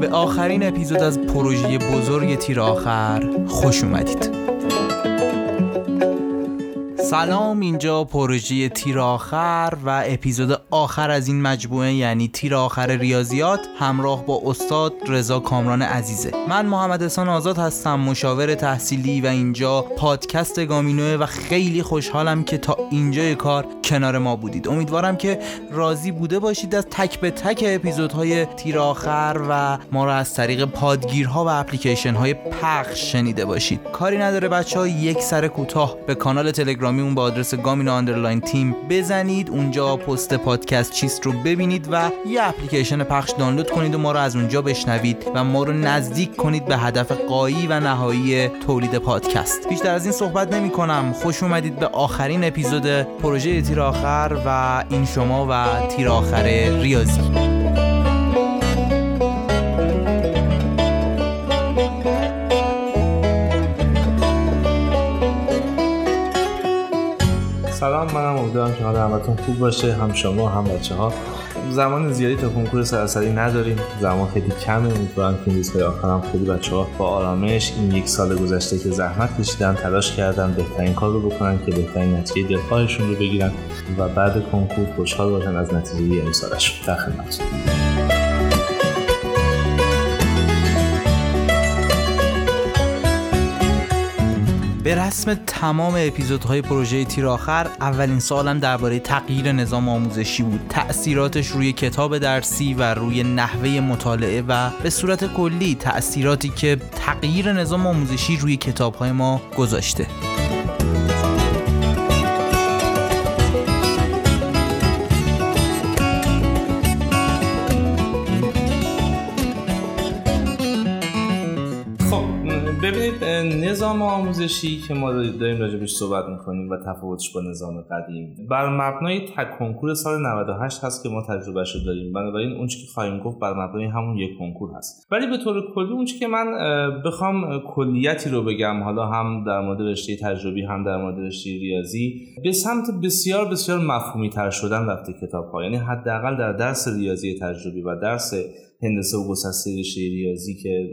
به آخرین اپیزود از پروژه بزرگ تیر آخر خوش اومدید. سلام اینجا پروژه تیر آخر و اپیزود آخر از این مجموعه یعنی تیر آخر ریاضیات همراه با استاد رضا کامران عزیزه. من محمد حسان آزاد هستم مشاور تحصیلی و اینجا پادکست گامینوه و خیلی خوشحالم که تا اینجای کار کنار ما بودید. امیدوارم که راضی بوده باشید از تک به تک اپیزودهای تیر آخر و ما را از طریق پادگیرها و اپلیکیشن های پخش شنیده باشید. کاری نداره بچه ها یک سر کوتاه به کانال تلگرامی اون با آدرس گامینو underline تیم بزنید. اونجا پست پادکست چیست رو ببینید و یه اپلیکیشن پخش دانلود کنید و ما رو از اونجا بشنوید و ما رو نزدیک کنید به هدف غایی و نهایی تولید پادکست. بیشتر از این صحبت نمی کنم خوش اومدید به آخرین اپیزود پروژه تیر آخر و این شما و تیر آخر ریاضی. سلام منم امیدوارم که حال همتون خوب باشه. هم شما هم بچه ها زمان زیادی تا کنکور سراسری نداریم. زمان خیلی کمه. امیدوارم که این روزهای آخرم خیلی بچه ها با آرامش این یک سال گذشته که زحمت کشیدن تلاش کردن بهترین کار رو بکنن که بهترین نتیجه دلخواهشون رو بگیرن و بعد کنکور خوشحال باشن از نتیجه امسالشون در خدمتتون. به رسم تمام اپیزودهای پروژه تیر آخر اولین سالم درباره تغییر نظام آموزشی بود. تأثیراتش روی کتاب درسی و روی نحوه مطالعه و به صورت کلی تأثیراتی که تغییر نظام آموزشی روی کتابهای ما گذاشته. نظام آموزشی که ما داریم راجبش صحبت می‌کنیم و تفاوتش با نظام قدیم. بر مبنای تک کنکور سال 98 هست که ما تجربهش رو داریم. بنابراین اون که خواهیم گفت بر مبنای همون یک کنکور هست. ولی به طور کلی اون که من بخوام کلیتی رو بگم حالا هم در مورد رشته تجربی هم در مورد رشته ریاضی به سمت بسیار بسیار مفهومی تر شدن رفته کتاب ها یعنی حداقل در درس ریاضی تجربی و درس هندسه و گسسته رشته ریاضی که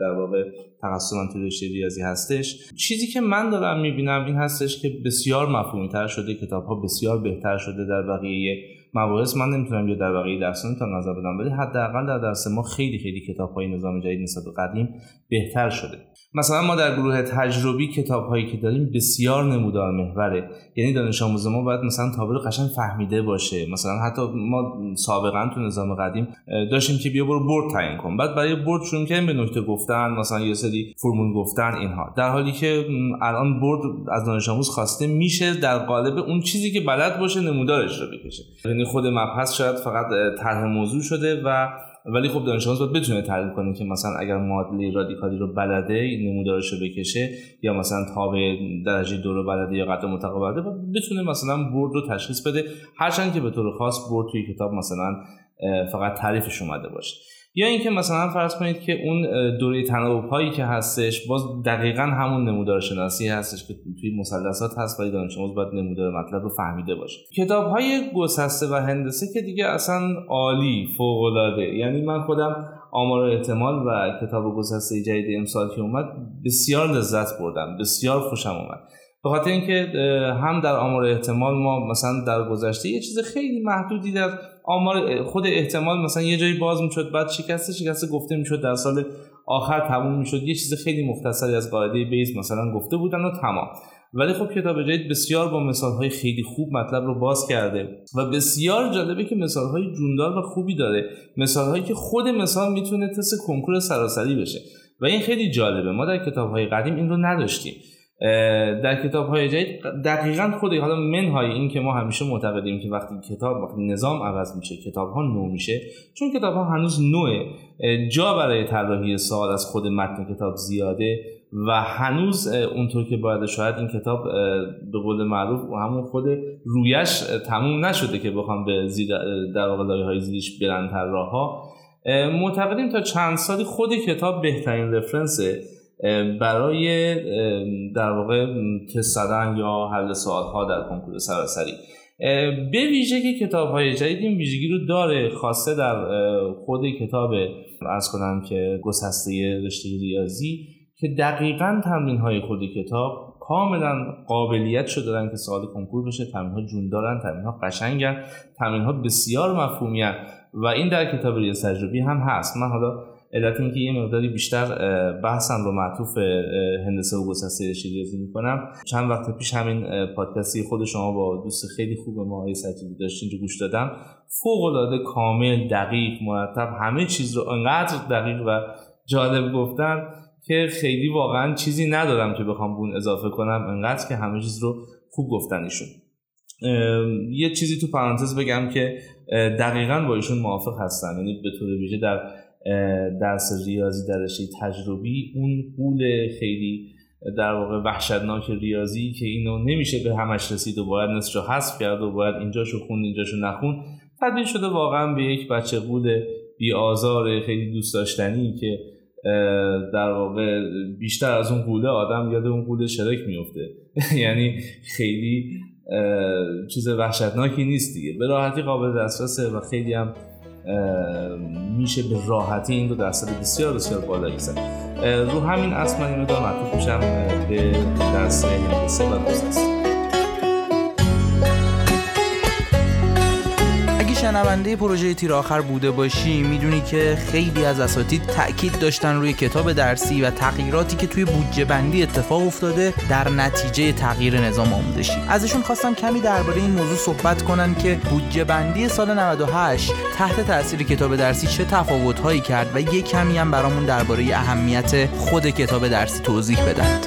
در واقع تخصص من تو رشته ریاضی هستش. چیزی که من دارم می‌بینم این هستش که بسیار مفهومی تر شده کتاب ها بسیار بهتر شده در بقیه مباحث من نمی‌تونم یا در بقیه درس نمی‌تونم نظر بدم ولی حداقل در درس ما خیلی خیلی کتاب های نظام جدید نسبت به قدیم بهتر شده. مثلا ما در گروه تجربی کتاب هایی که داریم بسیار نمودار محوره. یعنی دانش آموز ما باید مثلا تابلو قشنگ فهمیده باشه. مثلا حتی ما سابقا تو نظام قدیم داشتیم که بیا برو برد تعیین کن. بعد برای برد شروع کردیم به نکته گفتن مثلا یه سری فرمول گفتن اینها. در حالی که الان برد از دانش آموز خواسته میشه در قالب اون چیزی که بلد باشه نمودارش رو بکشه. یعنی خود مبحث شاید فقط طرح موضوع شده و ولی خب دانش آموز باید بتونه تحلیل کنه که مثلا اگر معادله رادیکالی رو بلده نمودارش رو بکشه یا مثلا تابع درجه دو رو بلده یا قطع مطلقه بلده بتونه مثلا برد رو تشخیص بده. هرچند که به طور خاص برد توی کتاب مثلا فقط تعریفش اومده باشه. یا اینکه مثلا فرض کنید که اون دوره تناوب هایی که هستش باز دقیقا همون نمودار شناسی هستش که توی مثلثات هست ولی دانش آموز باید نمودار مطلب رو فهمیده باشه. کتاب های گسسته و هندسه که دیگه اصلا عالی فوق العاده یعنی من خودم آمار احتمال و کتاب گسسته جدید امسال که اومد بسیار لذت بردم بسیار خوشم اومد. به خاطر اینکه هم در آمار احتمال ما مثلا در گذشته یه چیز خیلی محدودی در آمار خود احتمال مثلا یه جایی باز می‌شد بعد شکسته شکسته گفته می‌شد در سال آخر تموم می‌شد. یه چیز خیلی مختصری از قاعده بیز مثلا گفته بودن و تمام. ولی خب کتاب جدید بسیار با مثال های خیلی خوب مطلب رو باز کرده و بسیار جالبه که مثال های جوندار و خوبی داره. مثال هایی که خود مثال می‌تونه تست کنکور سراسری بشه. و این خیلی جالبه. ما در کتاب های قدیم این رو نداشتیم. در کتاب های جدید دقیقا خود حالا منهای این که ما همیشه معتقدیم که وقتی کتاب وقتی نظام عوض میشه کتاب ها نو میشه چون کتاب ها هنوز نوه. جا برای طراحی سوال از خود متن کتاب زیاده و هنوز اونطور که باید شاید این کتاب به قول معروف همون خود رویش تموم نشده که بخوام به زیر در واقع های زیرش بلندتر راه ها معتقدیم تا چند سالی خود کتاب بهترین رفرنسه برای در واقع تست زدن یا حل سوال ها در کنکور سراسری. به ویژه که کتاب های جدید این ویژگی رو داره خاصه در خود کتاب ارز کنم که گسسته رشته ریاضی که دقیقا تمرین های خود کتاب کاملا قابلیت شده دارن که سوال کنکور بشه. تمرین ها جون دارن تمرین ها قشنگن تمرین ها بسیار مفهومی و این در کتاب ریاض تجربی هم هست. من حالا علت اینکه یه مقداری بیشتر بحثم رو معطوف هندسه و گسسته ریاضی می‌کنم. چند وقت پیش همین پادکستی خود شما با دوست خیلی خوب ما آقای سجیدی داشتین رو گوش دادم. فوق العاده کامل دقیق مرتب همه چیز رو انقدر دقیق و جالب گفتن که خیلی واقعا چیزی ندارم که بخوام بون اضافه کنم. انقدر که همه چیز رو خوب گفتن ایشون. یه چیزی تو پرانتز بگم که دقیقا با ایشون موافق هستم. یعنی به طور ویژه در درس ریاضی در رشته تجربی اون قول خیلی در واقع وحشتناک ریاضی که اینو نمیشه به همش رسید و باید نصفشو حذف کرد و باید اینجاشو خون اینجاشو نخون تبدیل شده واقعا به یک بچه قول بی آزار خیلی دوست داشتنی که در واقع بیشتر از اون قوله آدم یاد اون قوله شرک میفته یعنی خیلی چیز وحشتناکی نیست دیگه. به راحتی قابل دسترسه و خیلی هم میشه به راحتی این رو درصد بسیار بسیار بالایی زد رو همین اصلا این مدار معطوف میشم به درس هندسه و گسسته شنونده پروژه تیر آخر بوده باشی می‌دونی که خیلی از اساتید تاکید داشتن روی کتاب درسی و تغییراتی که توی بودجه بندی اتفاق افتاده در نتیجه تغییر نظام آموزشی ازشون خواستم کمی درباره این موضوع صحبت کنن که بودجه بندی سال 98 تحت تاثیر کتاب درسی چه تفاوتهایی کرد و یه کمی هم برامون درباره اهمیت خود کتاب درسی توضیح بدند.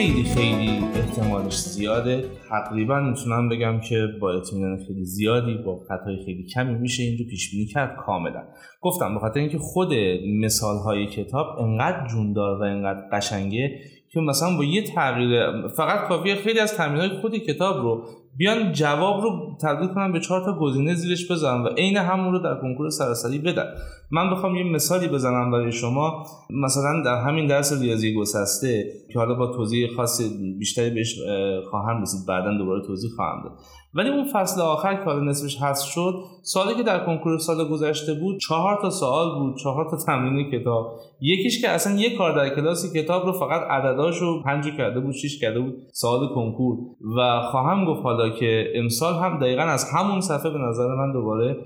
خیلی خیلی احتمالش زیاده. تقریبا می‌تونم بگم که با اطمینان خیلی زیادی با خطای خیلی کمی میشه این رو پیش بینی کرد کاملا. گفتم به خاطر اینکه خود مثال های کتاب انقدر جوندار و انقدر قشنگه که مثلا با یه تغییر فقط کافیه خیلی از تمرین های خود کتاب رو بیان جواب رو تبدیل کنم به چهار تا گزینه زیرش بزنم و عین همون رو در کنکور سراسری بدن. من بخوام یه مثالی بزنم برای شما. مثلا در همین درس ریاضی گسسته که حالا با توضیح خاص بیشتری بهش خواهم رسید بعدا دوباره توضیح خواهم داد. ولی اون فصل آخر که حالا نصفش هست شد سالی که در کنکور سال گذشته بود چهار تا سوال بود چهار تا تمرین کتاب. یکیش که اصلا یک کار در کلاسی کتاب رو فقط عدداشو پنج کرده بود شیش کرده بود سوال کنکور. و خواهم گفت حالا که امسال هم دقیقا از همون صفحه به نظر من دوباره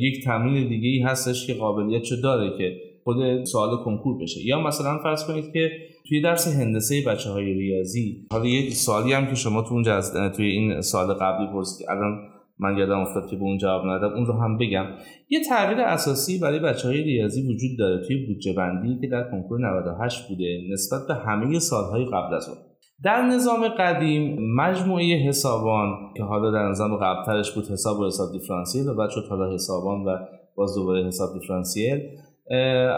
یک تمرین دیگه ای هستش که قابلیتشو داره که خود سوال کنکور بشه. یا مثلا فرض کنید که توی درس هندسه بچه های ریاضی حالا یک سوالی هم که شما تو اونجا توی این سال قبلی پرسید الان من یادم افتاد که به اون جواب ندادم اون رو هم بگم. یه تغییر اساسی برای بچه های ریاضی وجود داره توی بودجه بندی که در کنکور 98 بوده نسبت به همه سالهای قبل از اون. در نظام قدیم مجموعه حسابان که حالا در نظام قبلترش بود حساب و حساب دیفرانسیل و بعد شد حالا حسابان و باز دوباره حساب دیفرانسیل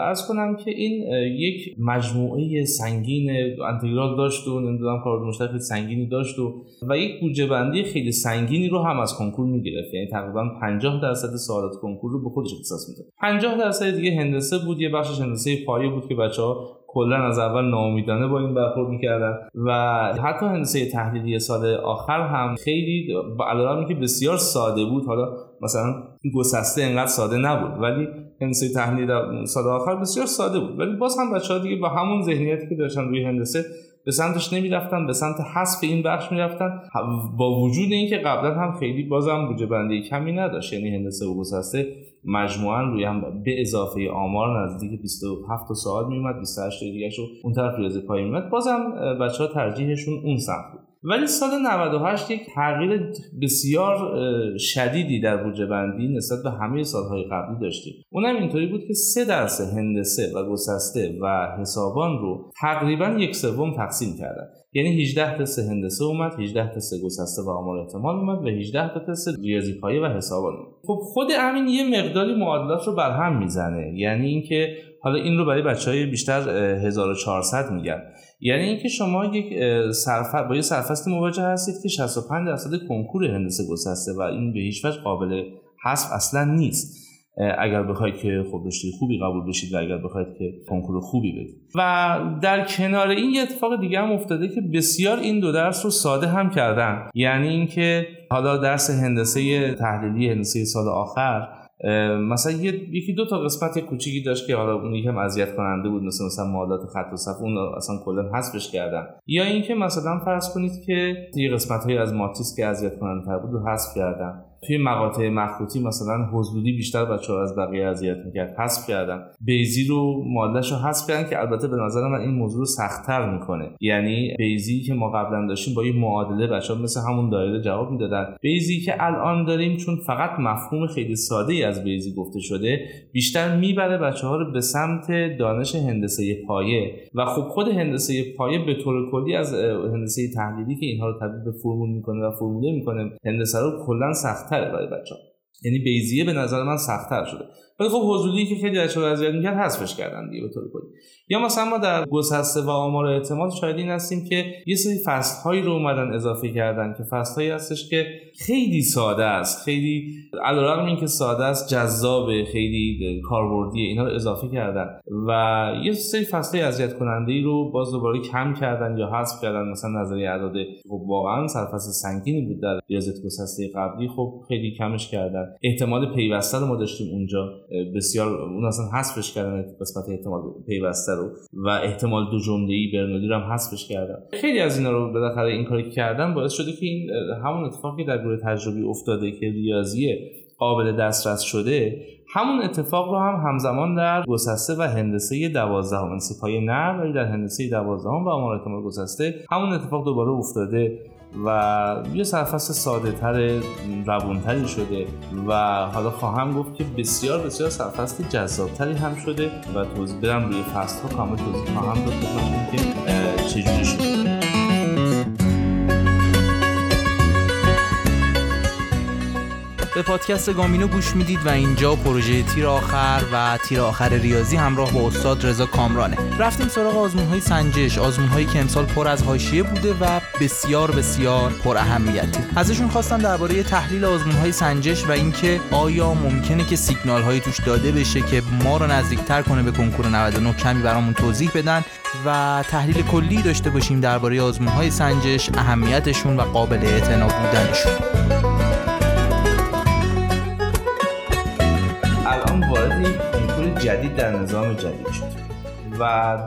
از کنم که این یک مجموعه سنگین انتگرال داشت و نمی‌دونم کار مشترک سنگینی داشت و و یک بودجه بندی خیلی سنگینی رو هم از کنکور می‌گرفت. یعنی تقریبا 50 درصد سوالات کنکور رو به خودش اختصاص میده 50 درصد دیگه هندسه بود یه بخشش هندسه پایه بود که بچه ها کلا از اول ناامیدانه با این برخورد می‌کردن و حتی هندسه تحلیلی سال آخر هم خیلی با که بسیار ساده بود حالا مثلا گسسته انقدر ساده نبود ولی هندسه تحلیل سال آخر بسیار ساده بود. ولی باز هم بچه ها دیگه با همون ذهنیتی که داشتن روی هندسه به سمتش نمی‌رفتن به سمت حذف این بخش می‌رفتن. با وجود اینکه قبلا هم خیلی بازم بودجه بندی کمی نداشت یعنی هندسه و گسسته مجموعا روی هم به اضافه آمار نزدیک 27 سال میومد 28 دیگه شو اون طرف ریاضی پای میومد بازم بچه ها ترجیحشون اون سمت بود. ولی سال 98 یک تغییر بسیار شدیدی در بودجه بندی نسبت به همه سالهای قبلی داشتیم. اونم اینطوری بود که سه درس هندسه و گسسته و حسابان رو تقریبا یک سوم تقسیم کردن. یعنی 18 تست هندسه اومد 18 تست گسسته و آمار احتمال اومد و 18 تا ریاضی پایه و حسابان. اومد خب خود همین یه مقداری معادلات رو برهم می‌زنه. یعنی اینکه حالا این رو برای بچه های بیشتر 1400 میگن یعنی اینکه شما یک سرف... با یه سرفست مواجه هستید که 65 درصد کنکور هندسه گسسته و این به هیچ وجه قابل حذف اصلا نیست. اگر بخواید که خب رشته خوبی قبول بشید و اگر بخواید که کنکور خوبی بدید. و در کنار این یه اتفاق دیگه هم افتاده که بسیار این دو درس رو ساده هم کردن. یعنی اینکه حالا درس هندسه تحلیلی هندسه سال آخر مثلا یکی دو تا قسمت کوچیکی داشت که حالا اون یکم اذیت کننده بود مثل مثلا معادلات خط و صف اون اصلا کلا حذفش کردن. یا اینکه مثلا فرض کنید که یه قسمت های از ماتریس که اذیت کننده بود رو حذف کردن. توی مقاطع مخروطی مثلا حضوری بیشتر بچه ها از بقیه اذیت می‌کرد حذف کردن. بیزی رو مادهش رو حذف کردن که البته به نظر من این موضوع رو سختتر می‌کنه. یعنی بیزی که ما قبلا داشتیم با یه معادله بچه ها مثل همون دایره جواب می‌دادن. بیزی که الان داریم چون فقط مفهوم خیلی ساده ای از بیزی گفته شده بیشتر می‌بره بچه ها رو به سمت دانش هندسه پایه. و خب خود هندسه پایه به طور کلی از هندسه تحلیلی که اینها رو تبدیل به فرمول می‌کنه و فرموله می‌کنه هندسه رو کلا سختتره برای بچه ها. یعنی بیزیه به نظر من سختتر شده ولی خب حضوری که خیلی بچه‌ها اذیت می‌کرد حذفش کردن دیگه به طور کلی. یا مثلا ما در گسسته و آمار اعتماد شاید این هستیم که یه سری فصل هایی رو اومدن اضافه کردن که فصل هایی هستش که خیلی ساده است خیلی علیرغم اینکه ساده است جذاب خیلی کاربردی اینا رو اضافه کردن و یه سری فصل اذیت کننده رو باز دوباره کم کردن یا حذف کردن. مثلا نظریه اعداد خب واقعا سرفصل سنگینی بود در ریاضت گسسته قبلی خب خیلی کمش کردن. احتمال پیوسته رو ما داشتیم اونجا. بسیار اون اصلا حذفش کردن قسمت احتمال پیوسته رو و احتمال دو جمله ای برنولی رو هم حذفش کردن. خیلی از اینا رو بالاخره این کاری کردن باعث شده که این همون اتفاقی در گروه تجربی افتاده که ریاضی قابل دسترس شده همون اتفاق رو هم همزمان در گسسته و هندسه دوازدهم هندسه پای نه ولی در هندسه دوازدهم و امار احتمال گسسته همون اتفاق دوباره افتاده. و یه سرفصل ساده تر روونتری شده و حالا خواهم گفت که بسیار بسیار سرفصل جذابتری هم شده و توضیح برم روی فصل ها کامل توضیح خواهم داد. که چجوری شده به پادکست گامینو گوش می‌دید و اینجا پروژه تیر آخر و تیر آخر ریاضی همراه با استاد رضا کامرانه. رفتیم سراغ آزمون های سنجش. آزمون هایی که امسال پر از حاشیه بوده و بسیار بسیار پر اهمیتی ازشون خواستم درباره تحلیل آزمون های سنجش و اینکه آیا ممکنه که سیگنال هایی توش داده بشه که ما رو نزدیکتر کنه به کنکور 99 کمی برامون توضیح بدن و تحلیل کلی داشته باشیم درباره آزمون های سنجش اهمیتشون و قابل اعتنا بودنشون. جدید در نظام جدید شد. و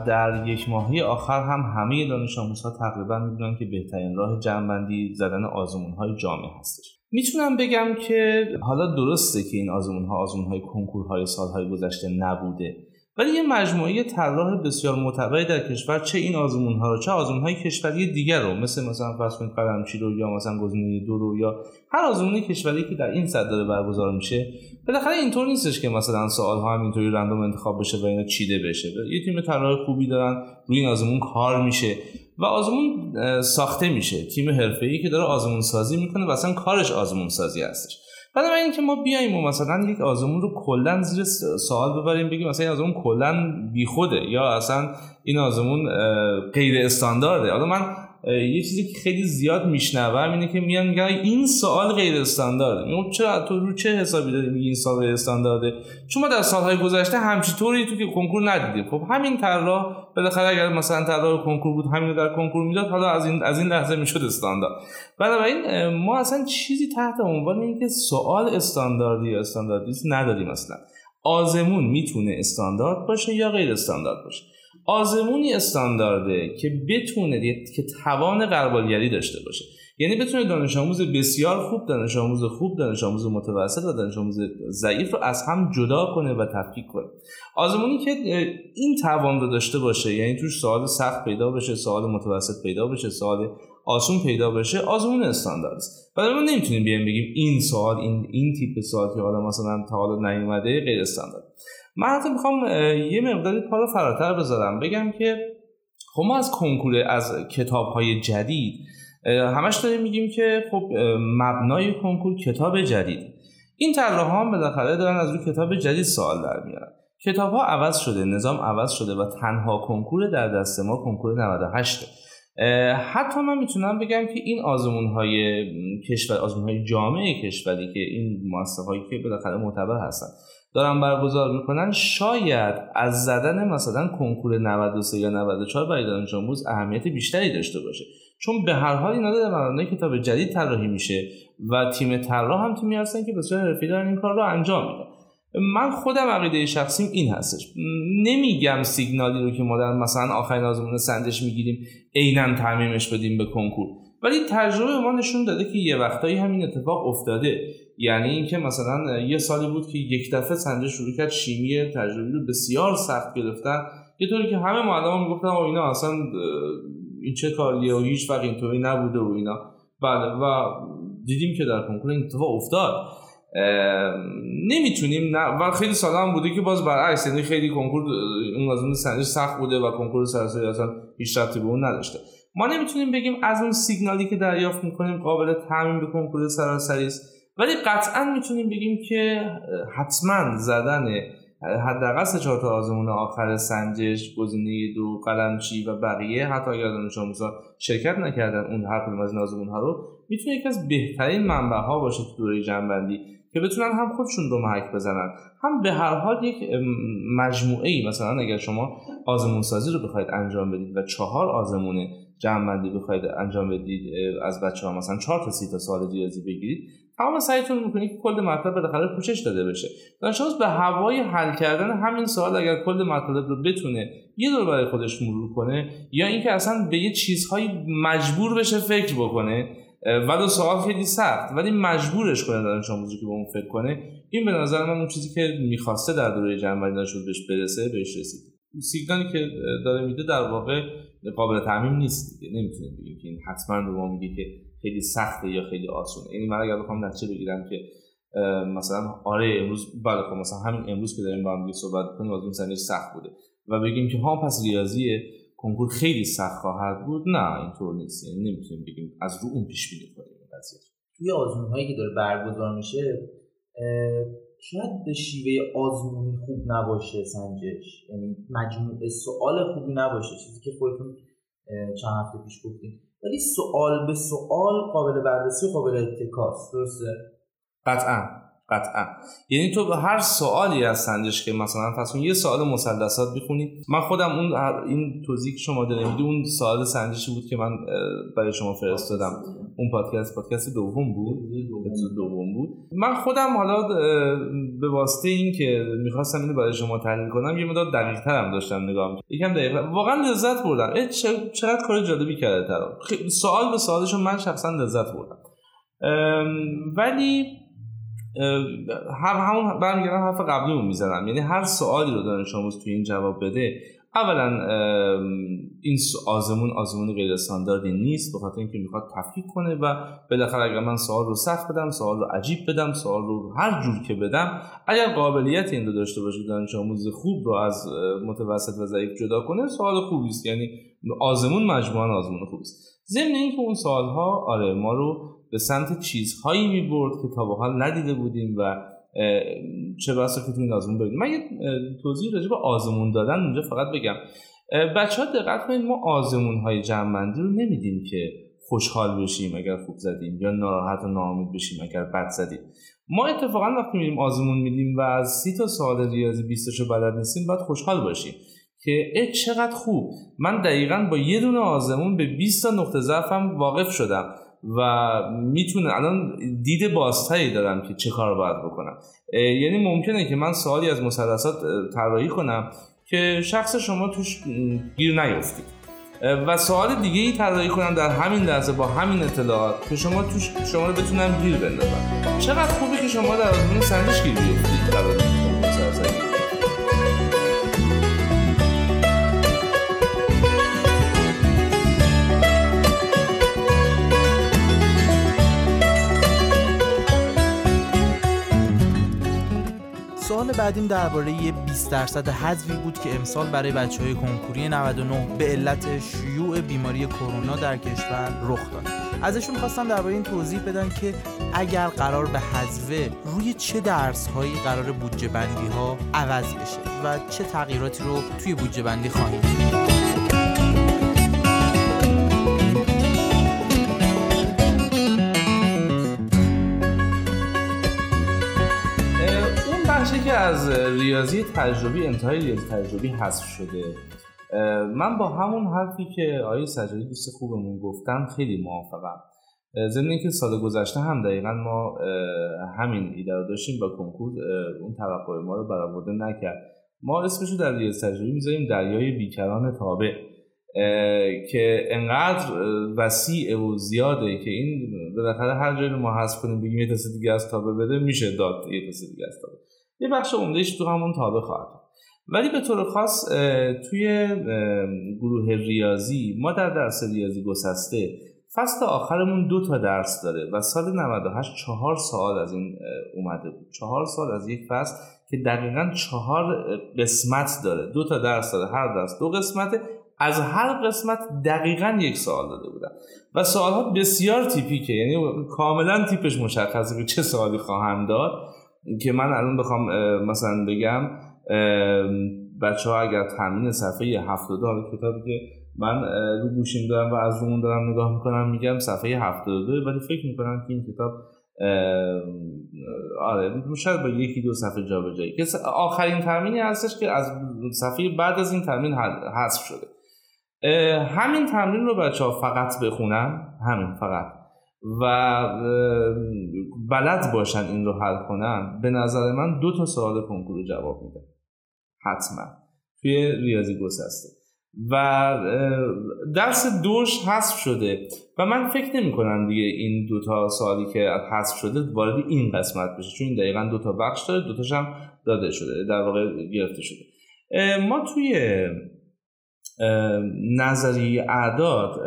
در یک ماهی آخر هم همه دانش آموزها تقریبا می‌دونن که بهترین راه جمعبندی زدن آزمون های جامعه هستش. می‌تونم بگم که حالا درسته که این آزمون ها آزمون های کنکور های سالهای گذشته نبوده. ولی یه مجموعه طراح بسیار معتبری در کشور چه این آزمون ها رو چه آزمون های کشوری دیگر رو مثل مثلا فرض کنید قلمچی رو یا مثلا گزینه دو رو یا هر آزمون کشوری که در این صد داره برگزار میشه بالاخره اینطور نیستش که مثلا سوال ها هم رندوم انتخاب بشه و اینا چیده بشه. یه تیم طراح خوبی دارن روی این آزمون کار میشه و آزمون ساخته میشه. تیم حرفه‌ای که داره آزمون سازی می‌کنه و اصلا کارش آزمون سازی هستش. بنابراین اینکه ما بیایم و مثلا یک آزمون رو کلا زیر سوال ببریم بگیم مثلا این آزمون کلا بیخوده یا اصلا این آزمون غیر استاندارده. حالا من یه چیزی که خیلی زیاد میشنوم اینه که میان میگن این سوال غیر استاندارده. میگم چرا تو رو چه حسابی داری میگی این سوال غیر استاندارده؟ چون ما در سالهای گذشته همچین طوری تو که کنکور ندیدیم. خب همین طراح بالاخره اگر مثلا طراح کنکور بود همین در کنکور می‌داد حالا از این از این لحظه می‌شد استاندارد. بنابراین ما اصلا چیزی تحت عنوان اینکه سوال استانداردی یا استانداردیست نداریم اصلا. آزمون می‌تونه استاندارد باشه یا غیر استاندارد باشه. آزمونی استاندارده که بتونه که توان قربالگری داشته باشه. یعنی بتونه دانش آموز بسیار خوب دانش آموز خوب دانش آموز متوسط و دانش آموز ضعیف رو از هم جدا کنه و تفکیک کنه. آزمونی که این توان رو داشته باشه یعنی توش سوال سخت پیدا بشه سوال متوسط پیدا بشه سوال آسون پیدا بشه آزمون استاندارد است. ولی ما نمی‌تونیم بیایم بگیم این سوال این این تیپ سوال که حالا مثلا تا حالا نیومده غیر استاندارد. من حتی می‌خوام یه مقداری پا رو فراتر بذارم. بگم که خب ما از کنکور از کتاب های جدید همش داریم میگیم که خب مبنای کنکور کتاب جدید. این طراح هم بالاخره دارن از روی کتاب جدید سوال در میارن. کتاب ها عوض شده نظام عوض شده و تنها کنکور در دست ما کنکور 98 حتی من می‌تونم بگم که این آزمون های کشور آزمون های جامعه کشوری که این مؤسسه هایی که بالاخره معتبر هستن دارن برگزار می‌کنن شاید از زدن مثلا کنکور 93 یا 94 برای دانش آموز اهمیت بیشتری داشته باشه. چون به هر حال اینا در کتاب جدید طراحی میشه و تیم طراح هم تیمی هستن که بسیار حرفه‌ای دارن این کار رو انجام میدن. من خودم عقیده شخصیم این هستش. نمیگم سیگنالی رو که ما در مثلا آخرین آزمون سنجش می‌گیریم عینا تعمیمش بدیم به کنکور. ولی تجربه ما نشون داده که یه وقتایی همین اتفاق افتاده. یعنی اینکه مثلا یه سالی بود که یک دفعه سنجش شروع کرد شیمی تجربی رو بسیار سخت گرفتن. یه طوری که همه معلمان می‌گفتن اینا اصلا این چه کاریه و هیچ وقت اینطوری نبوده و اینا. بله و دیدیم که در کنکور این اتفاق افتاد. نمی‌تونیم نه. و خیلی سال هم بوده که باز برعکس یعنی خیلی کنکور اون از اون سنجش سخت بوده و کنکور سراسری اصلا هیچ ربطی به اون نداشته. ما نمی‌تونیم بگیم از اون سیگنالی که دریافت می‌کنیم قابل تعمین به کنکور سراسری است. ولی قطعا می‌تونیم بگیم که حتما زدن حداقل سه چهار تا آزمون آخر سنجش گزینه دو قلمچی و بقیه حتی اگر دانش آموزا شرکت نکردن اون هر کدوم از آزمون ها رو می‌تونه یکی از بهترین منبع ها باشه تو دوره جنبندی که بتونن هم خودشون رو محک بزنن. هم به هر حال یک مجموعه ای مثلا اگر شما آزمون سازی رو بخواید انجام بدید و چهار آزمون جمع بخواید انجام بدید از بچه ها مثلا چهار تا سی تا سال ریاضی بگیرید تمام سعیتون می‌کنید که کل مطلب بالاخره پوشش داده بشه. دانش به هوای حل کردن همین سوال اگر کل مطالب رو بتونه یه دور برای خودش مرور کنه یا اینکه اصلا به یه چیزهایی مجبور بشه فکر بکنه ولو سوال خیلی سخت ولی مجبورش کنه دانش آموزی که به اون فکر کنه این به نظر من اون چیزی که می‌خواسته در دوره جنبندی دانش بهش برسه بهش رسید. سیگنالی که داره میده در واقع قابل تعمیم نیست دیگه نمی‌تونیم بگیم که این حتما به ما میگه که خیلی سخته یا خیلی آسونه. یعنی من اگر بخوام نتیجه بگیرم که مثلا آره امروز بله خب مثلا همین امروز که داریم با هم صحبت کنیم از اون سخت بوده. و بگیم که ها پس ریاضی کنکور خیلی سخت خواهد بود؟ نه اینطور نیست. یعنی نمی‌تونیم بگیم از رو اون پیش بینی کنیم قضیه توی آزمون هایی که داره برگزار میشه شاید به شیوه آزمونی خوب نباشه سنجش. یعنی مجموعه سوال خوبی نباشه. چیزی که خودتون چند هفته پیش گفتیم ولی سوال به سوال قابل بررسی و قابل اتکاست درسته؟ قطعا. قطعا. یعنی تو هر سوالی از سنجش که مثلا فرض یه سوال مثلثات بخونی من خودم اون این توضیح شما دارید اون سوال سنجشی بود که من برای شما فرستادم. اون پادکست پادکست دوم بود. دوم بود. من خودم حالا به واسطه این که می‌خواستم اینو برای شما تحلیل کنم یه مدار دقیق ترم داشتم نگاه می‌کردم. یکم دقیق واقعا لذت بردم. چقدر کار جالبی کرده ترا. سوال به سوالشو من شخصا لذت بردم. ولی هم همون برمیگردم حرف قبلی رو می‌زنم. یعنی هر سوالی رو دانش آموز توی این جواب بده اولا این آزمون آزمون غیر استانداردی نیست به خاطر اینکه می‌خواد تفکیک کنه و بالاخره اگر من سوال رو سخت بدم سوال رو عجیب بدم سوال رو هر جور که بدم اگر قابلیت این رو داشته باشه دانش آموز خوب رو از متوسط و ضعیف جدا کنه سوال خوبی است. یعنی آزمون مجموعا آزمون خوبی است. ضمن اینکه اون سوال ها آره ما رو به سمت چیزهایی می برد که تا به حال ندیده بودیم و چه بسا که تو این آزمون ببینیم من یه توضیح راجع به آزمون دادن اونجا فقط بگم. بچه ها دقت کنید ما آزمون های جمعندی رو نمیدیم که خوشحال بشیم اگر خوب زدیم یا ناراحت و ناامید بشیم اگر بد زدیم. ما اتفاقا وقتی میریم آزمون میدیم و از سی تا سوال ریاضی 20 رو بلد نیستیم باید خوشحال باشیم که چقدر خوب. من دقیقا با یه دونه آزمون به 20 تا نقطه ضعفم واقف شدم. و می‌تونه الان دید بازتری دارم که چه کار باید بکنم. یعنی ممکنه که من سوالی از مثلثات طراحی کنم که شخص شما توش گیر نیفتید. و سوال دیگه ای طراحی کنم در همین لحظه با همین اطلاعات که شما توش شما رو بتونم گیر بندازم. چقدر خوبه که شما در آزمون سنجش گیر بیفتید سوال بعدیم درباره 20 درصد حذفی بود که امسال برای بچه های کنکوری 99 به علت شیوع بیماری کرونا در کشور رخ داد. ازشون خواستم درباره این توضیح بدن که اگر قرار به حذف روی چه درس هایی قرار بودجه بندی ها عوض بشه و چه تغییراتی رو توی بودجه بندی خواهیم از ریاضی تجربی انتهای ریاضی تجربی حذف شده. من با همون حرفی که آیه سجادی دوست خوبمون گفتم خیلی موافقم. ضمن که سال گذشته هم دقیقا ما همین ایده رو داشتیم و کنکور اون توقع ما رو برآورده نکرد. ما اسمش رو در ریاضی تجربی می‌ذاریم دریای بیکران تابع که انقدر وسیع و زیاده که این بالاخره هر جایی رو ما حذف کنیم بگیم یه تست دیگه از تابع بده میشه داد یه تست دیگه از تابع. یه بخش عمدهش تو همون تابع خواهد ولی به طور خاص توی گروه ریاضی ما در درس ریاضی گسسته فصل آخرمون دو تا درس داره و سال 98 چهار سال از این اومده بود. چهار سال از یک فصل که دقیقا چهار قسمت داره. دو تا درس داره هر درس دو قسمته. از هر قسمت دقیقا یک سوال داده بودن. و سوالها بسیار تیپیکه. یعنی کاملا تیپش مشخصه که چه سوالی خواهم داد. که من الان بخوام مثلا بگم بچه ها اگر تامین صفحه 72 کتابی که من رو گوشیم دارم و از رومون دارم نگاه می‌کنم میگم صفحه 72 ولی فکر می‌کنم که این کتاب آره شاید با یکی دو صفحه جابجایی. که آخرین ترمینی هستش که از صفحه بعد از این ترمین حذف شده. همین تمرین رو بچه ها فقط بخونن؟ همین فقط. و بلد باشن این رو حل کنن به نظر من دو تا سوال کنکور رو جواب میده. حتما. توی ریاضی گسسته. و درس دوش حذف شده. و من فکر نمی کنم دیگه این دوتا سوالی که حذف شده وارد این قسمت بشه چون این دقیقا دوتا بخش داره دوتاش هم داده شده در واقع گرفته شده. ما توی نظریه اعداد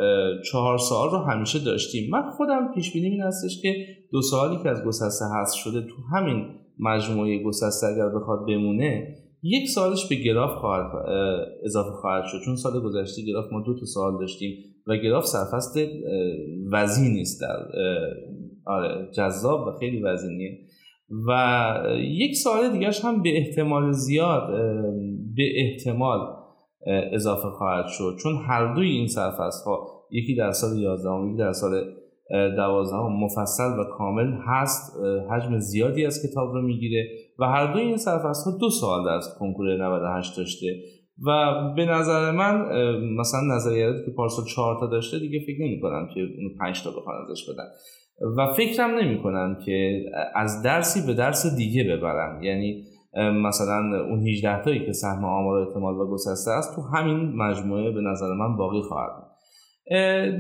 چهار سال رو همیشه داشتیم. من خودم پیش بینی این هستش که دو سالی که از گسسته هست شده تو همین مجموعه گسسته اگر بخواد بمونه یک سالش به گراف خواهد اضافه خواهد شد. چون سال گذشته گراف ما دو تا سال داشتیم و گراف سرفست وزینی نیست در آره جذاب و خیلی وزینیه و یک سال دیگرش هم به احتمال زیاد به احتمال اضافه خواهد شد. چون هر دوی این سرفست ها یکی در سال 11 یکی در سال 12 مفصل و کامل هست. حجم زیادی از کتاب رو می‌گیره و هر دوی این سرفست ها دو سال از کنکور 98 داشته. و به نظر من مثلا نظریاتی که پارسال 4 تا داشته دیگه فکر نمی کنم که اون 5 تا بخوان ازش بدن. و فکرم نمی کنم که از درسی به درس دیگه ببرن. یعنی مثلا اون 18 تایی که سهم آمار احتمال و گسسته است تو همین مجموعه به نظر من باقی خواهد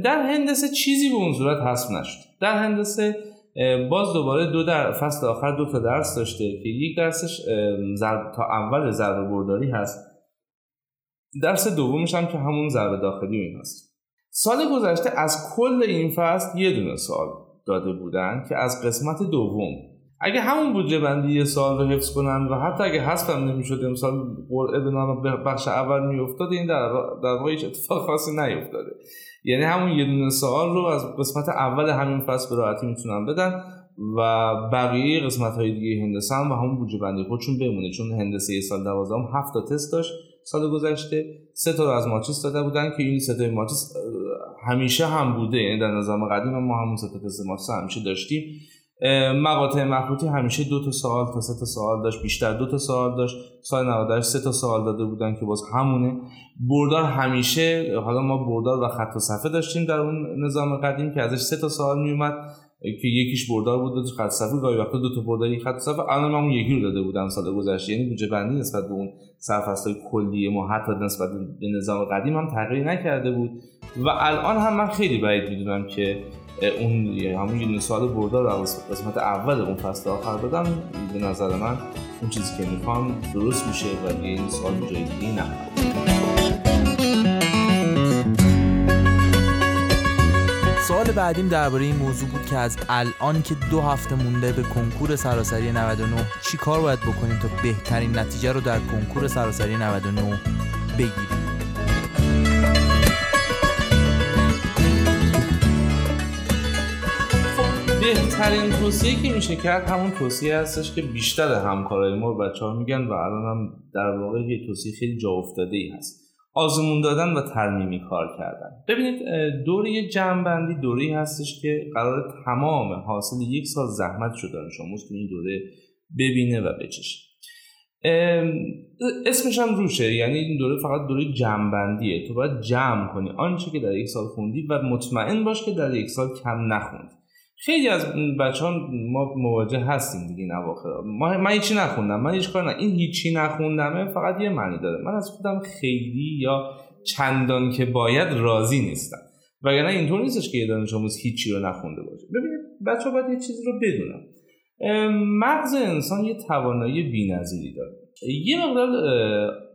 در هندسه چیزی به اون صورت حذف نشد. در هندسه باز دوباره دو در فصل آخر دو تا درس داشته که یک درسش تا اول ضربه برداری هست. درس دومش هم که همون ضربه داخلی این هست. سال گذشته از کل این فصل یه دونه سال داده بودن که از قسمت دوم اگه همون بودجه بندی یه سال رو حفظ کنن و حتی اگه حذفم نمی‌شد امسال قرعه به نام بخش اول میافتاد این در در واقع هیچ اتفاق خاصی نیفتاده. یعنی همون یه دونه سوال رو از قسمت اول همین فصل به راحتی می‌تونن بدن و بقیه قسمت های دیگه هندسه هم و همون بودجه بندی خودشون بمونه. چون هندسه یه سال دوازدهم هفت تا تست داشت سال گذشته. سه تا رو از ماچیس داده بودن که این سه تا ماچیس همیشه هم بوده. یعنی در نظام قدیم ما همون سه تا تست ماچیس همیشه داشتیم. مقاطع مخروطی همیشه دو تا سوال تا سه تا سوال داشت بیشتر دو تا سوال داشت سال 98 سه تا سوال داده بودن که باز همونه. بردار همیشه حالا ما بردار و خط و صفحه داشتیم در اون نظام قدیم که ازش سه تا سوال میومد که یکیش بردار بود دو خط صفحه. گاهی وقتا دو تا بردار یک خط صفحه. الان اون یکی رو داده بودن سال گذشته. یعنی بودجه بندی نسبت به اون سرفصل‌های کلی ما حتی نسبت به نظام قدیم هم تغییر نکرده بود. و الان هم من خیلی بعید می‌دونم که اون همون یه سال بردار رو قسمت اول اون فصل آخر بدم. به نظر من اون چیزی که می‌خوام درست میشه و این سال جای دیگه نه. سوال بعدیم درباره این موضوع بود که از الان که دو هفته مونده به کنکور سراسری 99 چی کار باید بکنیم تا بهترین نتیجه رو در کنکور سراسری 99 بگیریم؟ بهترین توصیه که میشه کرد همون توصیه هستش که بیشتر همکارای ما بچه ها میگن و الان هم در واقع یه توصیه خیلی جا افتاده ای هست. آزمون دادن و ترمیمی کار کردن. ببینید دوره جمعبندی دوره هستش که قرار تمام حاصل یک سال زحمت شده دانش تو این دوره ببینه و بچشه. اسمش هم روشه یعنی این دوره فقط دوره جمعبندیه. تو باید جمع کنی. آنچه که در یک سال خوندی و مطمئن باش که در یک سال کم نخوندی خیلی از بچه ما مواجه هستیم دیگه این اواخر. ما من هیچی نخوندم. من هیچ کار نه. این هیچی نخوندمه فقط یه معنی داره. من از خودم خیلی یا چندان که باید راضی نیستم. وگرنه اینطور نیستش که یه دانش آموز هیچی رو نخونده باشه. ببینید بچه باید یه چیزی رو بدونم مغز انسان یه توانایی بی‌نظیری داره. یه مقدار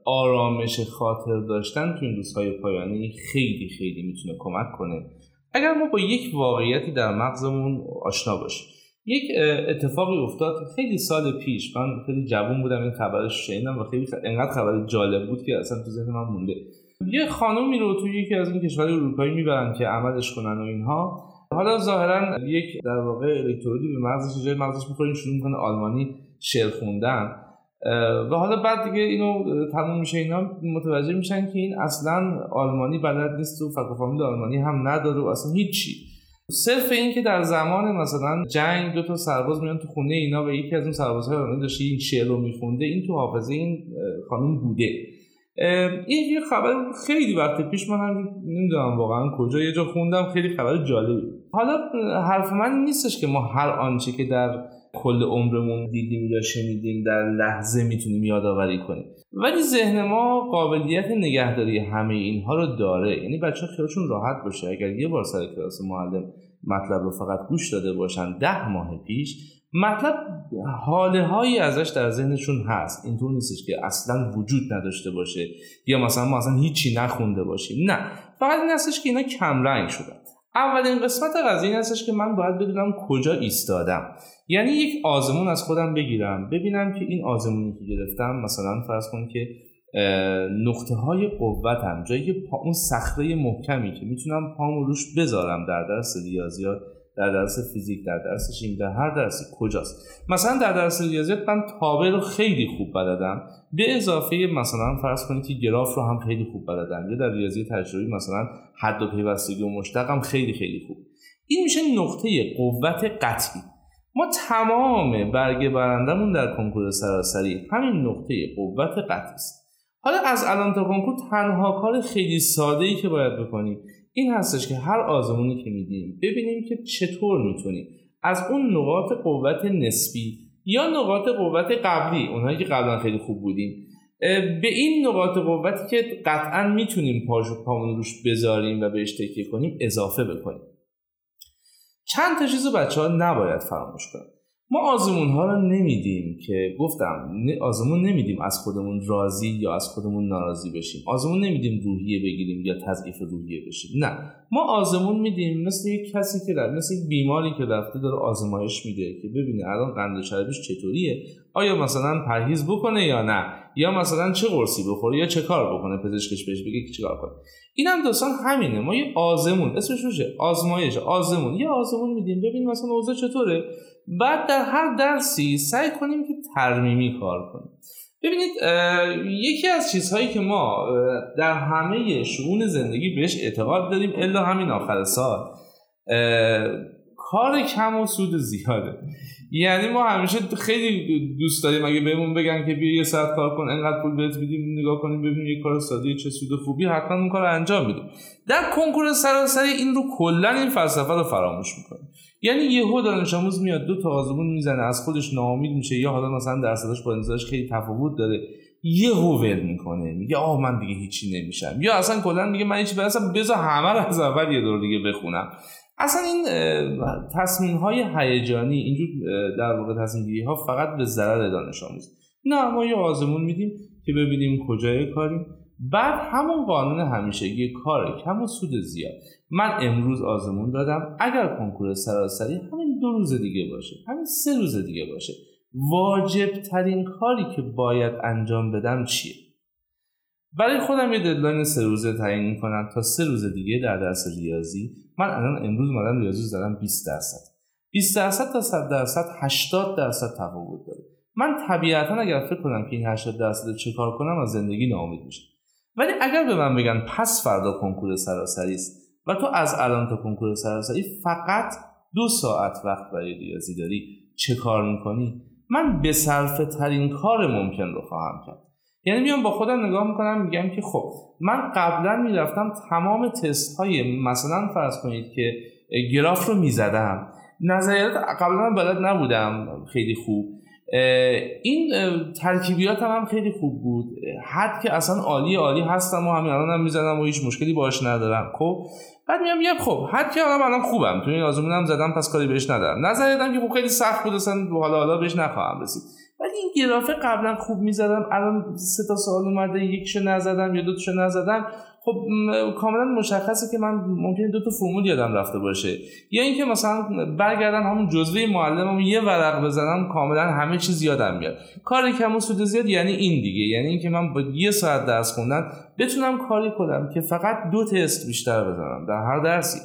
آرامش خاطر داشتن تو این روزهای پایانی خیلی خیلی می‌تونه کمک کنه. اگر ما با یک واقعیتی در مغزمون آشنا باشیم. یک اتفاقی افتاد خیلی سال پیش. من خیلی جوون بودم این خبرش شنیدم و خیلی انقدر خبر جالب بود که اصلا تو ذهن من مونده. یه خانومی رو توی یکی از این کشورهای اروپایی می‌برن که عملش کنن و اینها. حالا ظاهرا یک در واقع الکترودی به مغزش جای مغزش می‌خوره شروع می‌کنه آلمانی شعر خوندن. و حالا بعد دیگه اینو تموم میشه اینا متوجه میشن که این اصلا آلمانی بلد نیست و فک فامیل آلمانی هم نداره و اصلا هیچی. صرف این که در زمان مثلا جنگ دو تا سرباز میان تو خونه اینا و یکی از اون سربازهای آلمانی داشته این شعر رو میخونده این تو حافظه این خانم بوده. این یه خبر خیلی وقت پیش من هم نمی‌دونم واقعا کجا یه جا خوندم خیلی خبر جالبی. حالا حرف من نیستش که ما هر آنچه که در کل عمرمون دیدیم یا شنیدیم در لحظه می‌تونیم یادآوری کنیم. ولی ذهن ما قابلیت نگهداری همه اینها رو داره. یعنی بچه خیالشون راحت باشه. اگر یه بار سر کلاس معلم مطلب رو فقط گوش داده باشن ده ماه پیش مطلب حاله هایی ازش در ذهنشون هست. اینطور نیستش که اصلا وجود نداشته باشه. یا مثلا ما اصلا هیچی نخونده باشیم. نه. فقط این هستش که اینا کمرنگ شدن. اولین قسمت قضیه این هستش که من باید بدونم کجا ایستادم. یعنی یک آزمون از خودم بگیرم ببینم که این آزمونی که گرفتم مثلا فرض کن که نقطه های قوتم جایی پا اون صخره محکمی که می‌تونم پامو روش بذارم در درس ریاضیات در درس فیزیک در درس شیمی در هر درسی کجاست. مثلا در درس ریاضیات من تابع رو خیلی خوب بلدم. به اضافه مثلا فرض کنید که گراف رو هم خیلی خوب بلدم. یا در ریاضی تجربی مثلا حد و پیوستگی و مشتقم خیلی خیلی خوب. این میشه نقطه قوت قطعی. ما تمام برگه برندمون در کنکور سراسری همین نقطه قوت قطعی است حالا از الان تا کنکور تنها کار خیلی ساده ای که باید بکنیم این هستش که هر آزمونی که میدیم ببینیم که چطور می‌تونیم. از اون نقاط قوت نسبی یا نقاط قوت قبلی اونهایی که قبلا خیلی خوب بودیم به این نقاط قوتی که قطعا می‌تونیم پاشو پامون روش بذاریم و بهش تکیه کنیم اضافه بکنیم. چند تا چیز بچه ها نباید فراموش کنیم ما آزمون ها رو نمیدیم که گفتم آزمون نمیدیم از خودمون راضی یا از خودمون ناراضی بشیم. آزمون نمیدیم روحیه بگیریم یا تضعیف روحیه بشیم. نه. ما آزمون میدیم مثل یک کسی که در مثل یک بیماری که رفته داره آزمایش میده که ببینه الان قند شربش چطوریه. آیا مثلا پرهیز بکنه یا نه؟ یا مثلا چه قرصی بخوره؟ یا چه کار بکنه؟ پزشکش بهش بگه که چیکار کنه. اینم داستان همینه. ما یه آزمون اسمش روشه آزمایش. آزمون. یه آزمون میدیم. ببین مثلا اوضاع چطوره؟ بعد در هر درسی سعی کنیم که ترمیمی کار کنیم. ببینید یکی از چیزهایی که ما در همه شعون زندگی بهش اعتقاد داریم الا همین آخر سال کار کم و سود زیاده. یعنی ما همیشه خیلی دوست داریم اگه بهمون بگن که بیا یه ساعت کار کن انقدر پول بهت میدیم نگاه کنیم ببینیم یه کار ساده چه سود خوبی حتما اون کار انجام میدیم. در کنکور سراسری این رو کلا این فلسفه رو فراموش می‌کنه یعنی یهو دانش آموز میاد دو تا آزمون می‌زنه از خودش ناامید میشه یا حالا مثلا درصدش با انتظارش خیلی تفاوت داره یهو ول می‌کنه میگه آه من دیگه هیچی نمیشم. یا اصلا کلا میگه من هیچی اصلا بذار همه رو از اول یه دور دیگه بخونم. اصلا این تصمیم های هیجانی اینجور در واقع تصمیم ها فقط به ضرر دانش آموز. نه ما یه آزمون میدیم که ببینیم کجای کاریم. بعد همون قانون همیشگی کار کم و سود زیاد. من امروز آزمون دادم اگر کنکور سراسری همین دو روز دیگه باشه همین سه روز دیگه باشه. واجب ترین کاری که باید انجام بدم چیه؟ برای خودم یه ددلاین سه روزه تعیین می‌کنم تا سه روز دیگه در درس ریاضی. من الان امروز مادم ریاضی زدم 20 درصد. 20 درصد تا 100 درصد 80 درصد تفاوت داره. من طبیعتا اگر فکر کنم که این 80 درصد چه کار کنم از زندگی ناامید میشم. ولی اگر به من بگن پس فردا کنکور سراسری است و تو از الان تا کنکور سراسری فقط دو ساعت وقت برای ریاضی داری چه کار می‌کنی؟ من به صرفه ترین کار ممکن رو خواهم کرد. یعنی میام با خودم نگاه می‌کنم میگم که خب من قبلا می‌رفتم تمام تست های مثلا فرض کنید که گراف رو می‌زدم. نظریات قبلا بلد نبودم خیلی خوب. این ترکیبیات هم, خیلی خوب بود. حد که اصلا عالی عالی هستم و همین الان هم می‌زنم و هیچ مشکلی باش ندارم. خب بعد میام میگم خب حد که الان الان خوبم. تو این آزمونم زدم پس کاری بهش ندارم. نظریاتم که خب خیلی سخت بود اصلا حالا حالا بهش نخواهم رسید. ولی این گرافه قبلا خوب می‌زدم. الان سه تا سوال اومده یکیشو نزدم یا دو تاشو نزدم. خب کاملا مشخصه که من ممکنه دو تا فرمول یادم رفته باشه. یا اینکه مثلا برگردم همون جزوه معلمم یه ورق بزنم کاملا همه چیز یادم میاد. کاری کم سود زیاد یعنی این دیگه. یعنی اینکه من با یه ساعت درس خوندن بتونم کاری کنم که فقط دو تست بیشتر بزنم در هر درسی.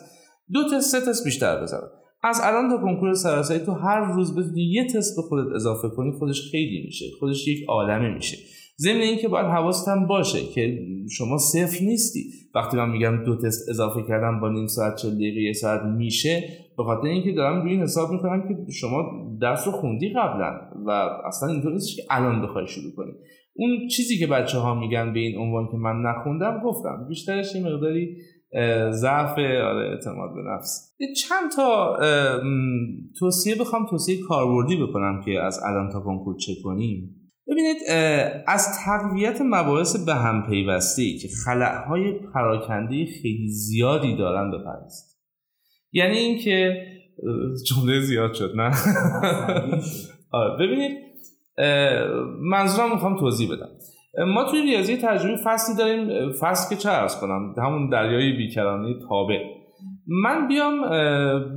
دو تست سه تست بیشتر بزنم. از الان تا کنکور سراسری تو هر روز بتونی یه تست به خودت اضافه کنی خودش خیلی میشه خودش یک عالمه میشه. ضمن اینکه باید حواست باشه که شما صفر نیستی. وقتی من میگم دو تست اضافه کردم با نیم ساعت چه دقیقه یه ساعت میشه به خاطر اینکه دارم روی این حساب می‌کنم که شما درس رو خوندی قبلا و اصلا اینطور نیستش که الان بخوای شروع کنی. اون چیزی که بچه ها میگن به این عنوان که من نخوندم گفتم. بیشترش یه مقداری ضعف آره اعتماد به نفس. چند تا توصیه بخوام توصیه کاربردی بکنم که از الان تا کنکور چه کنیم. ببینید از تقویت مباحث به هم پیوسته که خلعهای پراکنده خیلی زیادی دارن بپرست یعنی اینکه جمله زیاد شد نه؟ آره ببینید منظورم می‌خوام توضیح بدم. ما توی ریاضی تجربی فصلی داریم فصل که چه ارز کنم همون دریای بیکرانه تابع. من بیام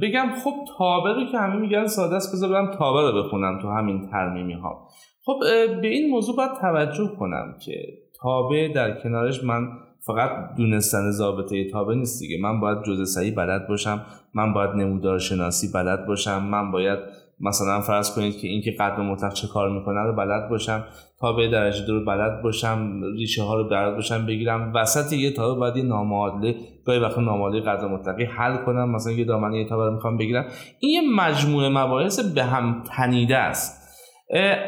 بگم خب تابع رو که همه میگن ساده است بذار برم تابع رو بخونم تو همین ترمیمی ها خب به این موضوع باید توجه کنم که تابع در کنارش من فقط دونستن ضابطه تابع نیست دیگه. من باید جزء صحیح بلد باشم من باید نمودار شناسی بلد باشم من باید مثلا فرض کنید که اینکه قدر مطلق چه کار می‌کنه رو بلد باشم تابع درجه دو رو بلد باشم ریشه ها رو بلد باشم بگیرم. وسط یه تابع باید یه نامعادله گاهی وقت نامعادله قدر مطلقی حل کنم. مثلا یه دامنه یه تابع رو می‌خوام بگیرم. این یه مجموعه مباحث به هم تنیده است.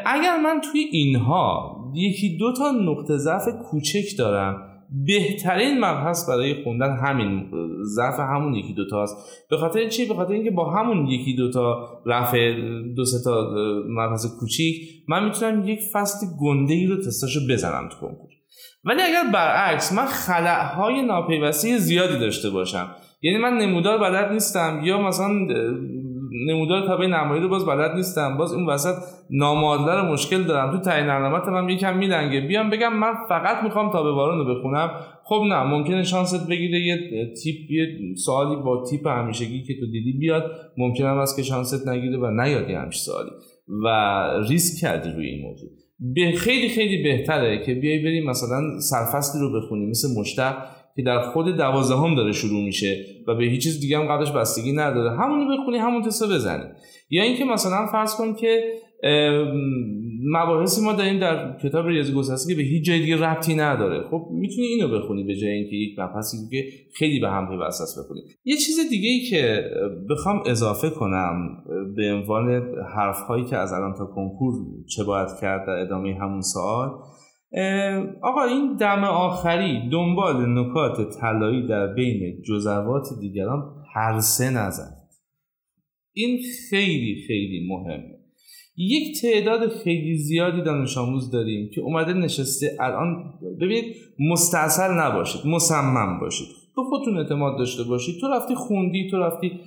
اگر من توی اینها یکی دو تا نقطه ضعف کوچک دارم بهترین مبحث برای خوندن همین ضعف همون یکی دوتا است به خاطر چی؟ به خاطر اینکه با همون یکی دوتا رفع دو سه تا مبحث کوچیک من می‌تونم یک فصل گنده ای رو تستاشو بزنم تو کنکور. ولی اگر برعکس من خلعهای ناپیوستی زیادی داشته باشم. یعنی من نمودار بلد نیستم یا مثلا نمودار تابع نمایی رو باز بلد نیستم. باز این وسط نامادلر مشکل دارم. تو تعیین علامت من یکم میدنگه بیام بگم من فقط می‌خوام تابع بارون رو بخونم. خب نه ممکنه شانست بگیره یه تیپ یه سوالی با تیپ همیشگی که تو دیدی بیاد. ممکنه هم است که شانست نگیره و نیاد یه همچین سوالی. و ریسک کردی روی این موضوع. به خیلی خیلی بهتره که بیای بریم مثلا سرفصلی رو بخونی مثل مشتق که در خود دوازدهم داره شروع میشه و به هیچ چیز دیگه هم قبلش بستگی نداره. همونو بخونی همون تست بزنی. یا اینکه مثلا فرض کن که مباحثی ما داریم در کتاب ریاضی گسسته که به هیچ جای دیگه ربطی نداره. خب می‌تونی اینو بخونی به جای اینکه یک مبحثی که خیلی به هم پیوسته است بخونی. یه چیز دیگه ای که بخوام اضافه کنم به عنوان حرف هایی که از الان تا کنکور چه باید کرد در ادامه همون سوال آقا این دم آخری دنبال نکات طلایی در بین جزوات دیگران پرسه نزد این خیلی خیلی مهمه. یک تعداد خیلی زیادی دانش آموز داریم که اومده نشسته الان ببینید مستاصل نباشید مصمم باشید. به خودتون اعتماد داشته باشید تو رفتی خوندی تو رفتی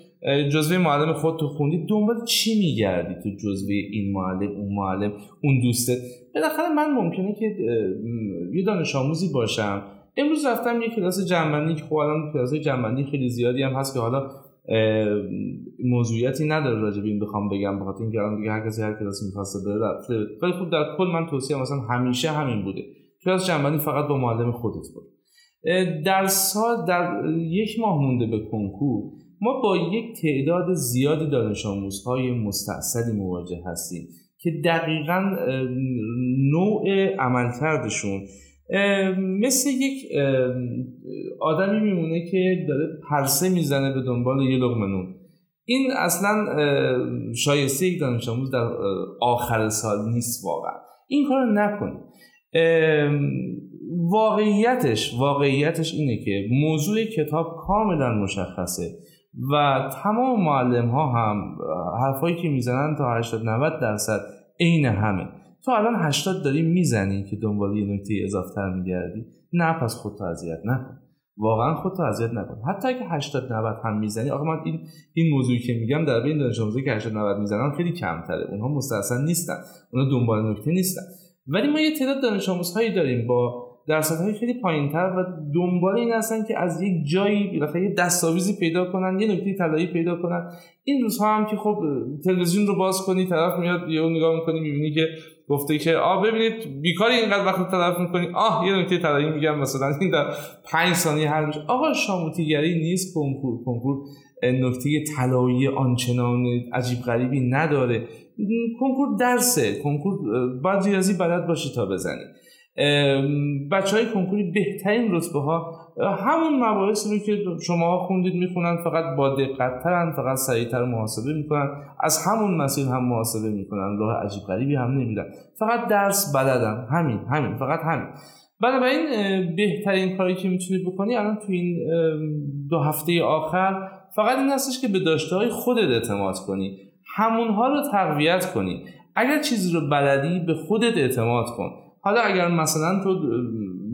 جزوه معلم خود تو خوندی. دنبال چی میگردی تو جزوه این معلم اون معلم اون دوستت بالاخره من ممکنه که یه دانش آموزی باشم. امروز رفتم یه کلاس جنبندی که خب الان کلاس جنبندی خیلی زیادی هم هست که حالا موضوعیتی نداره راجع به این بخوام بگم بخاطر اینکه الان دیگه هر کسی هر کلاسی می‌خواسته بره رفته. ولی خب در کل من توصیه مثلا همیشه همین بوده. کلاس جنبندی فقط با معلم خودت بود در سال در یک ماه مونده به کنکور. ما با یک تعداد زیادی دانش آموزهای مستعصدی مواجه هستیم که دقیقا نوع عملکردشون مثل یک آدمی میمونه که داره پرسه می‌زنه به دنبال یه لغمه نون این اصلا شایسته یک دانش آموز در آخر سال نیست واقعا. این کار نکنید. واقعیتش واقعیتش اینه که موضوع کتاب کاملا مشخصه و تمام معلم ها هم حرفایی که می‌زنن تا 80 90 درصد عین همه. تو الان 80 داری می‌زنی که دنبال یه نکته اضافه تر میگردی؟ نه پس خودت اذیت نکن. واقعا خودت اذیت نکن. حتی اگه 80 90 هم می‌زنی آقا من این این موضوعی که میگم در بین دانش آموزایی که 80 90 می‌زنن خیلی کمتره. اونها مستحسن نیستن. اونها دنبال نکته نیستن. ولی ما یه تعداد دانش آموزهایی داریم با درصدهای خیلی پایینتر و دنبال این هستن که از یک جایی یه دستاویزی پیدا کنن یه نکته طلایی پیدا کنن. این روزها هم که خب تلویزیون رو باز کنی طرف میاد یه نگاه می‌کنی می‌بینی که گفته که آ ببینید بیکاری اینقدر وقت طرف می‌کنی. آه یه نکته طلایی میگم مثلا این در 5 ثانیه حل میشه آقا شاموتیگری نیست کنکور کنکور نکته طلایی آنچنان عجیب غریبی نداره. کنکور درسه. کنکور باید ریاضی بلد باشی تا بزنی. بچه های کنکوری بهترین رتبه ها همون مباحثی رو که شما خوندید می‌خونن فقط با دقت ترن فقط سریعتر محاسبه می‌کنن. از همون مسیر هم محاسبه می‌کنن راه عجیب غریبی هم نمیرن. فقط درس بلدن. همین همین فقط همین. بنابراین بهترین کاری که می‌تونی بکنی الان تو این دو هفته آخر فقط این هستش که به داشته های خودت اعتماد کنی. همونها رو تقویت کنی. اگر چیزی رو بلدی به خودت اعتماد کن. حالا اگر مثلا تو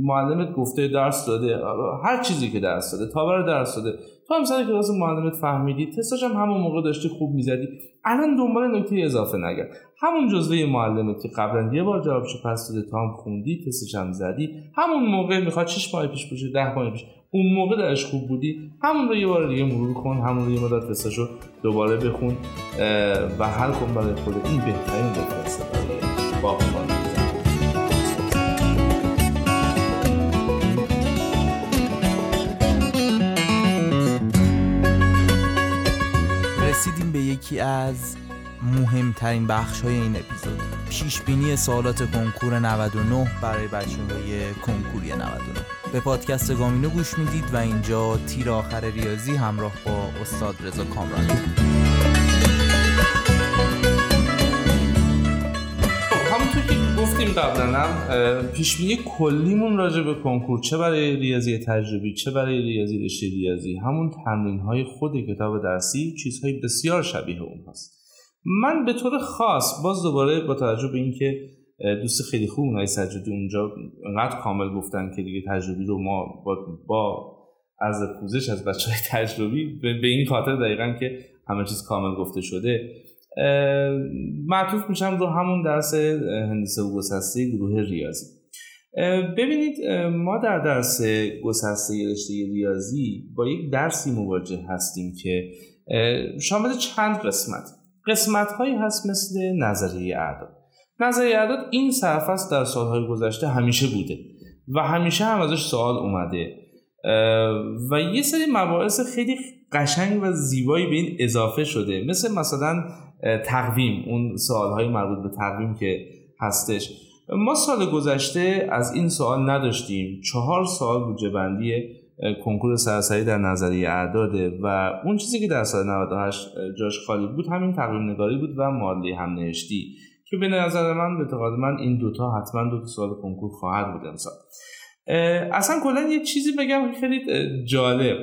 معلمت گفته درس داده هر چیزی که درس داده تابر درس داده تو هم سر کلاس معلمت فهمیدی تستاش هم همون موقع داشتی خوب می‌زدی. الان دنبال نکته اضافه نگرد. همون جزوه معلمت که قبلا یه بار جوابشو پس داده تا هم خوندی تستش هم زدی. همون موقع می‌خواد 6 ماه پیش باشه 10 ماه پیش اون موقع درش خوب بودی. همون رو یه بار دیگه مرور کن همون رو یه مدت تستاشو دوباره بخون و حل کن برای خودت این بهترین بهترین برای از مهمترین بخش های این اپیزود. پیش بینی سوالات کنکور 99 برای بچه های کنکوری 99 به پادکست گامینو گوش می‌دید و اینجا تیر آخر ریاضی همراه با استاد رضا کامران. گفتیم قبلا هم پیشبینی کلیمون راجع به کنکور چه برای ریاضی تجربی چه برای ریاضی رشته ریاضی همون تمرین های خود کتاب درسی چیزهای بسیار شبیه اون هست من به طور خاص باز دوباره با توجه به اینکه دوست خیلی خوب اونای سجادی اونجا انقدر کامل گفتن که دیگه تجربی رو ما با, با از پوزش از بچه های تجربی به این خاطر دقیقا که همه چیز کامل گفته شده. معطوف میشم رو همون درس هندسه و گسسته گروه ریاضی. ببینید ما در درس گسسته رشته ریاضی با یک درسی مواجه هستیم که شامل چند قسمت. قسمت هایی هست مثل نظریه اعداد. نظریه اعداد این سرفصل در سالهای گذشته همیشه بوده و همیشه هم ازش سوال اومده و یه سری مباحث خیلی قشنگ و زیبایی به این اضافه شده. مثل مثلا تقویم اون سوال های مربوط به تقویم که هستش. ما سال گذشته از این سوال نداشتیم. چهار سال بودجه بندی کنکور سراسری در نظریه اعداده و اون چیزی که در سال 98 جاش خالی بود همین تقویم نگاری بود و معادله هم نوشتی. که به نظر من به اعتقاد من این دوتا حتما دو تا سال کنکور خواهد بود امسال. اصلا کلا یه چیزی بگم خیلی جالب.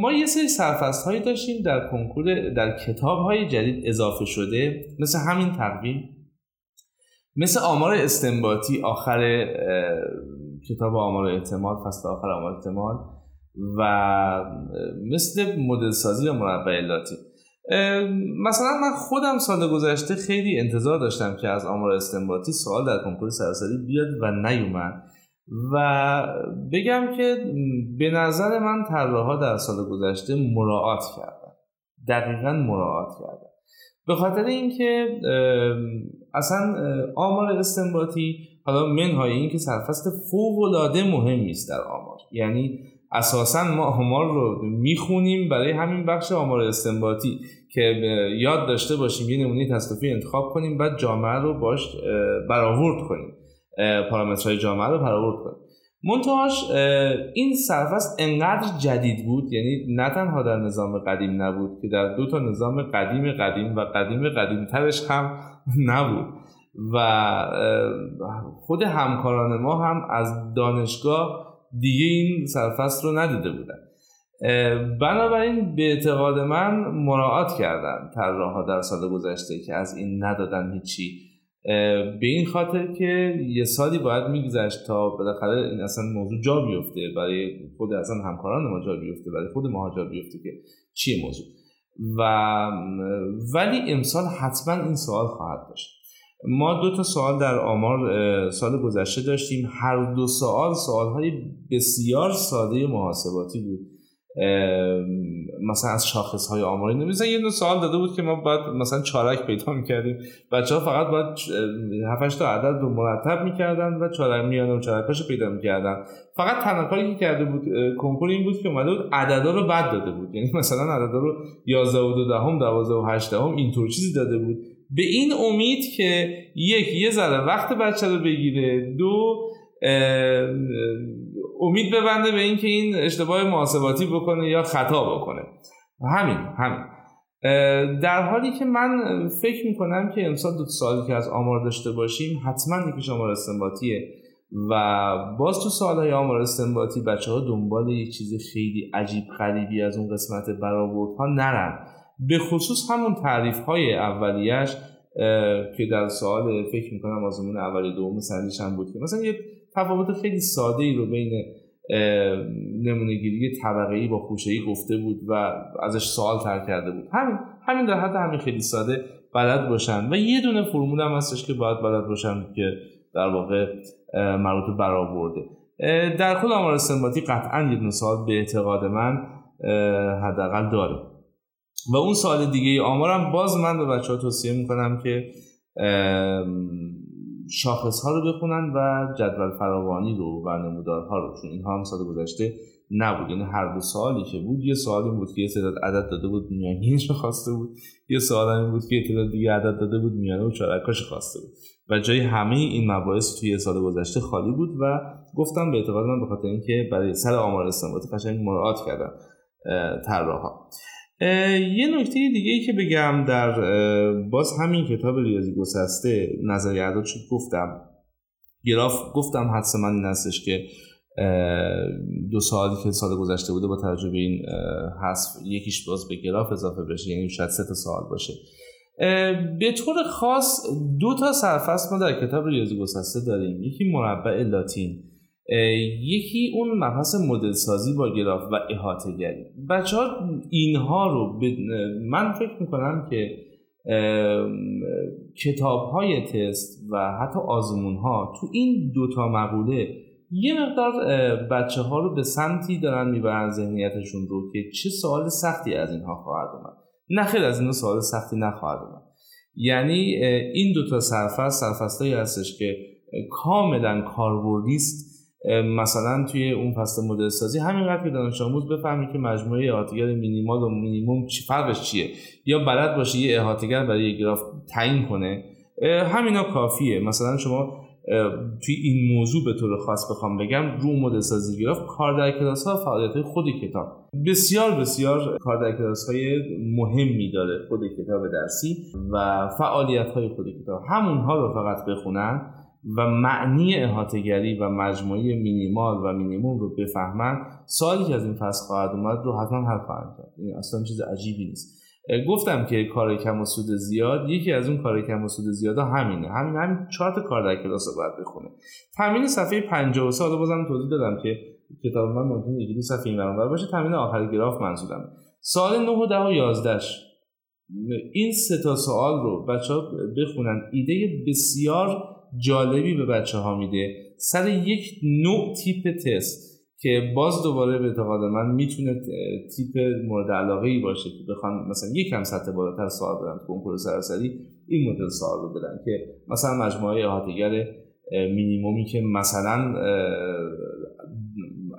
ما یه سری سرفست هایی داشتیم در کنکور در کتاب های جدید اضافه شده مثل همین تقویم. مثل آمار استنباطی آخر کتاب آمار اعتماد فصل آخر آمار اعتماد و مثل مدل سازی و مربع لاتی مثلا من خودم سال گذشته خیلی انتظار داشتم که از آمار استنباطی سوال در کنکور سراسری بیاد و نیومد. و بگم که به نظر من طراحها در سال گذشته مراعات کردن. دقیقا مراعات کردن. به خاطر اینکه اصلا آمار استنباطی حالا منهای اینکه سرفست فوق العاده مهمی است در آمار. یعنی اساسا ما آمار رو می‌خونیم برای همین بخش آمار استنباطی که یاد داشته باشیم یه نمونه تصادفی انتخاب کنیم بعد جامعه رو باش برآورد کنیم. پارامترهای جامعه رو برآورد کنیم منتهاش این سرفست انقدر جدید بود یعنی نه تنها در نظام قدیم نبود که در دو تا نظام قدیم قدیم و قدیم قدیمترش هم نبود. و خود همکاران ما هم از دانشگاه دیگه این سرفست رو ندیده بودن. بنابراین به اعتقاد من مراعات کردن طراحها در سال گذشته که از این ندادن هیچی. به این خاطر که یه سالی باید میگذشت تا بالاخره این اصلا موضوع جا بیفته. برای خود اصلا همکاران ما جا بیفته برای خود ما جا بیفته که چیه موضوع. و ولی امسال حتما این سوال خواهد داشت. ما دو تا سوال در آمار سال گذشته داشتیم. هر دو سوال سوالهای بسیار ساده محاسباتی بود. مثلا از شاخص های آماری مثلا یه دو سوال داده بود که ما باید مثلا چارک پیدا می‌کردیم. بچه ها فقط باید 7 تا عدد رو مرتب می‌کردن و چارک میانه و چارکاش پیدا می‌کردن. فقط تنها کاری که کرده بود کنکور این بود که اومده بود عددا رو بد داده بود. یعنی مثلا عددا رو 11 و 2 دهم 12 و 8 دهم اینطور چیزی داده بود. به این امید که یک یه ذره وقت بچه رو بگیره. دو امید ببنده به اینکه این اشتباه محاسباتی بکنه یا خطا بکنه. همین همین. در حالی که من فکر می‌کنم که امسال دو سالی که از آمار داشته باشیم حتما یکیش آمار استنباطیه و باز تو سالهای آمار استنباطی بچه ها دنبال یک چیز خیلی عجیب غریبی از اون قسمت ها نرن. به خصوص همون تعریف های اولیش که در سوال فکر می‌کنم آزمون اولی دوم سندیش هم بود که مثلا یه تفاوت خیلی ساده ای رو بین نمونهگیری طبقه ای با خوشه ای گفته بود و ازش سوال تر کرده بود. همین همین در حد همین خیلی ساده بلد باشن. و یه دونه فرمول هم هستش که باید بلد باشن که در واقع مربوط برآورده. در خود آمار استنباطی قطعا یه دونه سوال به اعتقاد من حداقل داره. و اون سال دیگه آمارم باز من به بچه ها توصیه می‌کنم که شاخص ها رو بخونن و جدول فراوانی رو و نمودارها رو چون اینها هم سال گذشته نبود. یعنی هر دو سالی که بود یه سوال این بود که یه تعداد عدد داده بود میانگینش رو خواسته بود. یه سوال این بود که یه تعداد دیگه عدد داده بود میانه و چارکاش خواسته بود. و جای همه این مباحث توی سال گذشته خالی بود و گفتم به اعتقاد من به خاطر اینکه برای سر آمار استنباطی قشنگ مراعات کردن طراحا یه نکته دیگه ای که بگم در باز همین کتاب ریاضی گسسته نظریه اعداد شد گفتم گراف گفتم حدس من این هستش که دو سالی که سال گذشته بوده با توجه به این حذف یکیش باز به گراف اضافه بشه یعنی شاید سه تا سال باشه. به طور خاص دو تا سرفصل ما در کتاب ریاضی گسسته داریم. یکی مربع لاتین. یکی اون مبحث مدل سازی با گراف و احاطه گری. بچه ها اینها رو من فکر می‌کنم که کتاب های تست و حتی آزمون ها تو این دوتا مقوله یه مقدار بچه ها رو به سمتی دارن می‌برن ذهنیتشون رو که چه سوال سختی از اینها خواهد اومد. نه خیلی از اینها سوال سختی نخواهد اومد. یعنی این دوتا سرفست سرفست هستش که کاملا کاربردی است مثلا توی اون فصل مدل سازی همینقدر که دانش آموز بفهمی که مجموعه احاطهگر مینیمال و مینیموم چی فرقش چیه. یا بلد باشه یه احاطهگر برای یه گراف تعیین کنه. همینا کافیه. مثلا شما توی این موضوع به طور خاص بخوام بگم رو مدل سازی گراف کار در کلاس ها فعالیت های خود کتاب. بسیار بسیار کار در کلاس های مهمی داره. خود کتاب درسی و فعالیت های خود کتاب. همونها رو فقط بخونن. و معنی احاطهگری و مجموعه مینیمال و مینیموم رو بفهمن سالی که از این فصل خواهد اومد رو حتما حل خواهند کرد. این اصلا چیز عجیبی نیست. گفتم که کار کم و سود زیاد یکی از اون کار کم و سود زیاد همینه. همین همین چهار تا کار در کلاس رو باید بخونه. تمرین صفحه 53 حالا بازم توضیح دادم که کتاب من ممکنه یکی دو صفحه این باشه. تمرین آخر گراف منظورم سال 9 و 10 و 11 این سه تا سوال رو بچه ها بخونن. ایده بسیار جالبی به بچه ها میده. سر یک نوع تیپ تست که باز دوباره به اعتقاد من می‌تونه تیپ مورد علاقه ای باشه که بخوان مثلا یک کم سطح بالاتر سوال بدن کنکور سراسری این مدل سوال رو بدن که مثلا مجموعه احاطهگر مینیمومی که مثلا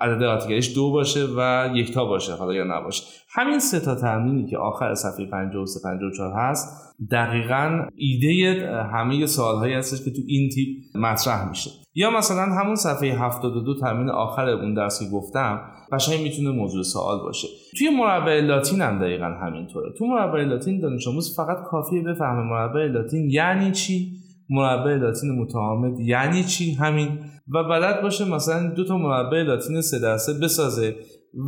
عدد آتگریش دو باشه و یکتا باشه حالا یا نباشه. همین سه تا تمرینی که آخر صفحه 53 54 هست دقیقا ایده همه سوال هایی هستش که تو این تیپ مطرح میشه. یا مثلا همون صفحه 72 تمرین آخر اون درس که گفتم قشنگ می‌تونه موضوع سوال باشه. توی مربع لاتین هم دقیقا همینطوره. تو مربع لاتین دانش آموز فقط کافیه بفهمه مربع لاتین یعنی چی؟ مربع لاتین متعامد یعنی چی؟ همین. و بلد باشه مثلا دو تا مربع لاتین سه دسته بسازه.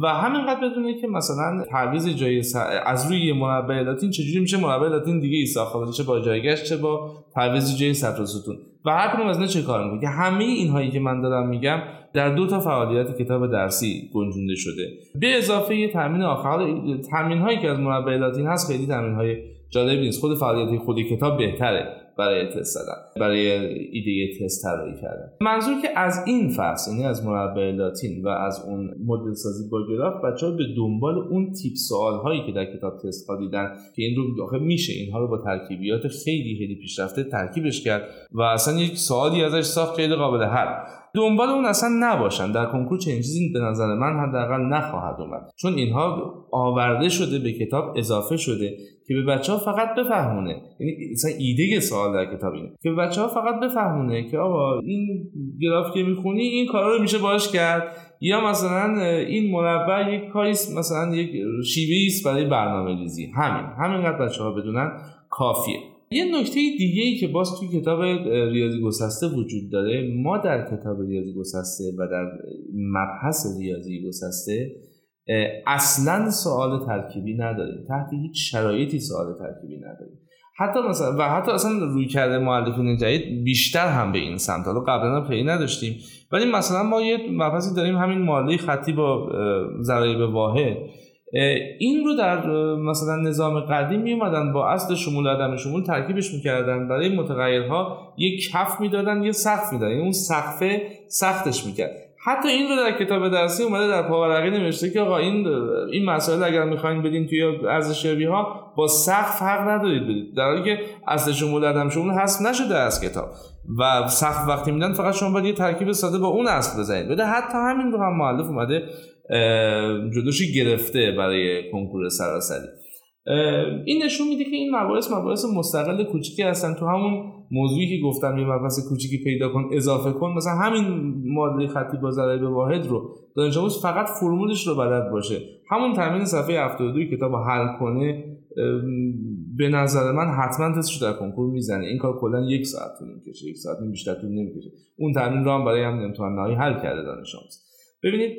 و همینقدر بدونه که مثلا تعویض جای از روی مربع لاتین چجوری میشه مربع لاتین دیگه ای ساخته چه با جایگشت چه با تعویض جای صدر ستون. و هر کدوم از اینا چه کار می‌کنه؟ همه اینهایی که من دارم میگم در دو تا فعالیت کتاب درسی گنجونده شده. به اضافه تامین آخر تامین هایی که از مربع لاتین هست خیلی تامین های جالبی نیست. خود فعالیت خود کتاب بهتره. برای تست زدن برای ایده تست طراحی کردن. منظور که از این فصل یعنی از مربع لاتین و از اون مدل سازی با گراف بچه ها به دنبال اون تیپ سوال هایی که در کتاب تست ها دیدن که این رو داخل میشه اینها رو با ترکیبیات خیلی خیلی پیشرفته ترکیبش کرد و اصلا یک سوالی ازش ساخت خیلی قابل حل. دنبال اون اصلا نباشن. در کنکور چنین چیزی به نظر من حداقل نخواهد اومد. چون اینها آورده شده به کتاب اضافه شده. که به بچه ها فقط بفهمونه. یعنی مثلا ایده سوال در کتاب اینه. که به بچه ها فقط بفهمونه که آقا این گراف که می‌خونی این کارا رو میشه باش کرد. یا مثلا این مربع یک کاری مثلا یک شیوه است برای برنامه ریزی همین. همینقدر بچه ها بدونن کافیه. یه نکته دیگه ای که باز توی کتاب ریاضی گسسته وجود داره ما در کتاب ریاضی گسسته و در مبحث ریاضی گسسته اصلا سوال ترکیبی نداریم. تحت هیچ شرایطی سوال ترکیبی نداریم. حتی مثلا و حتی اصلا روی کرده معلفین جدید بیشتر هم به این سمت. حالا قبلا هم نداشتیم. ولی مثلا ما یه مبحثی داریم همین معادله خطی با ضرایب واحد. این رو در مثلا نظام قدیم می اومدن با اصل شمول عدم شمول ترکیبش می‌کردن. برای متغیرها یک کف می‌دادن یه سقف می‌دادن. اون سقفه سختش می‌کرد. حتی این رو در کتاب درسی اومده در پاورقی نوشته که آقا این این مسائل اگر می‌خواین بدین توی ارزشیابی ها با سقف فرق ندارید بدید در حالی که اصل شمول عدم شمول حذف نشده از کتاب. و سقف وقتی میدن فقط شما باید یه ترکیب ساده با اون اصل بزنید. بده حتی همین رو هم مؤلف اومده جدوشی گرفته برای کنکور سراسری. این نشون میده که این مباحث مباحث مستقل کوچیکی هستن. تو همون موضوعی که گفتم یه مبحث کوچیکی پیدا کن اضافه کن مثلا همین معادله خطی با ضرایب واحد رو دانش آموز فقط فرمولش رو بلد باشه. همون تامین صفحه 72 کتاب حل کنه به نظر من حتما تستش در کنکور می‌زنه. این کار کلا یک ساعت طول می‌کشه یک ساعت بیشتر طول نمی‌کشه. اون تمرین رو هم برای همین امتحان نهایی حل کرده دانش آموز. ببینید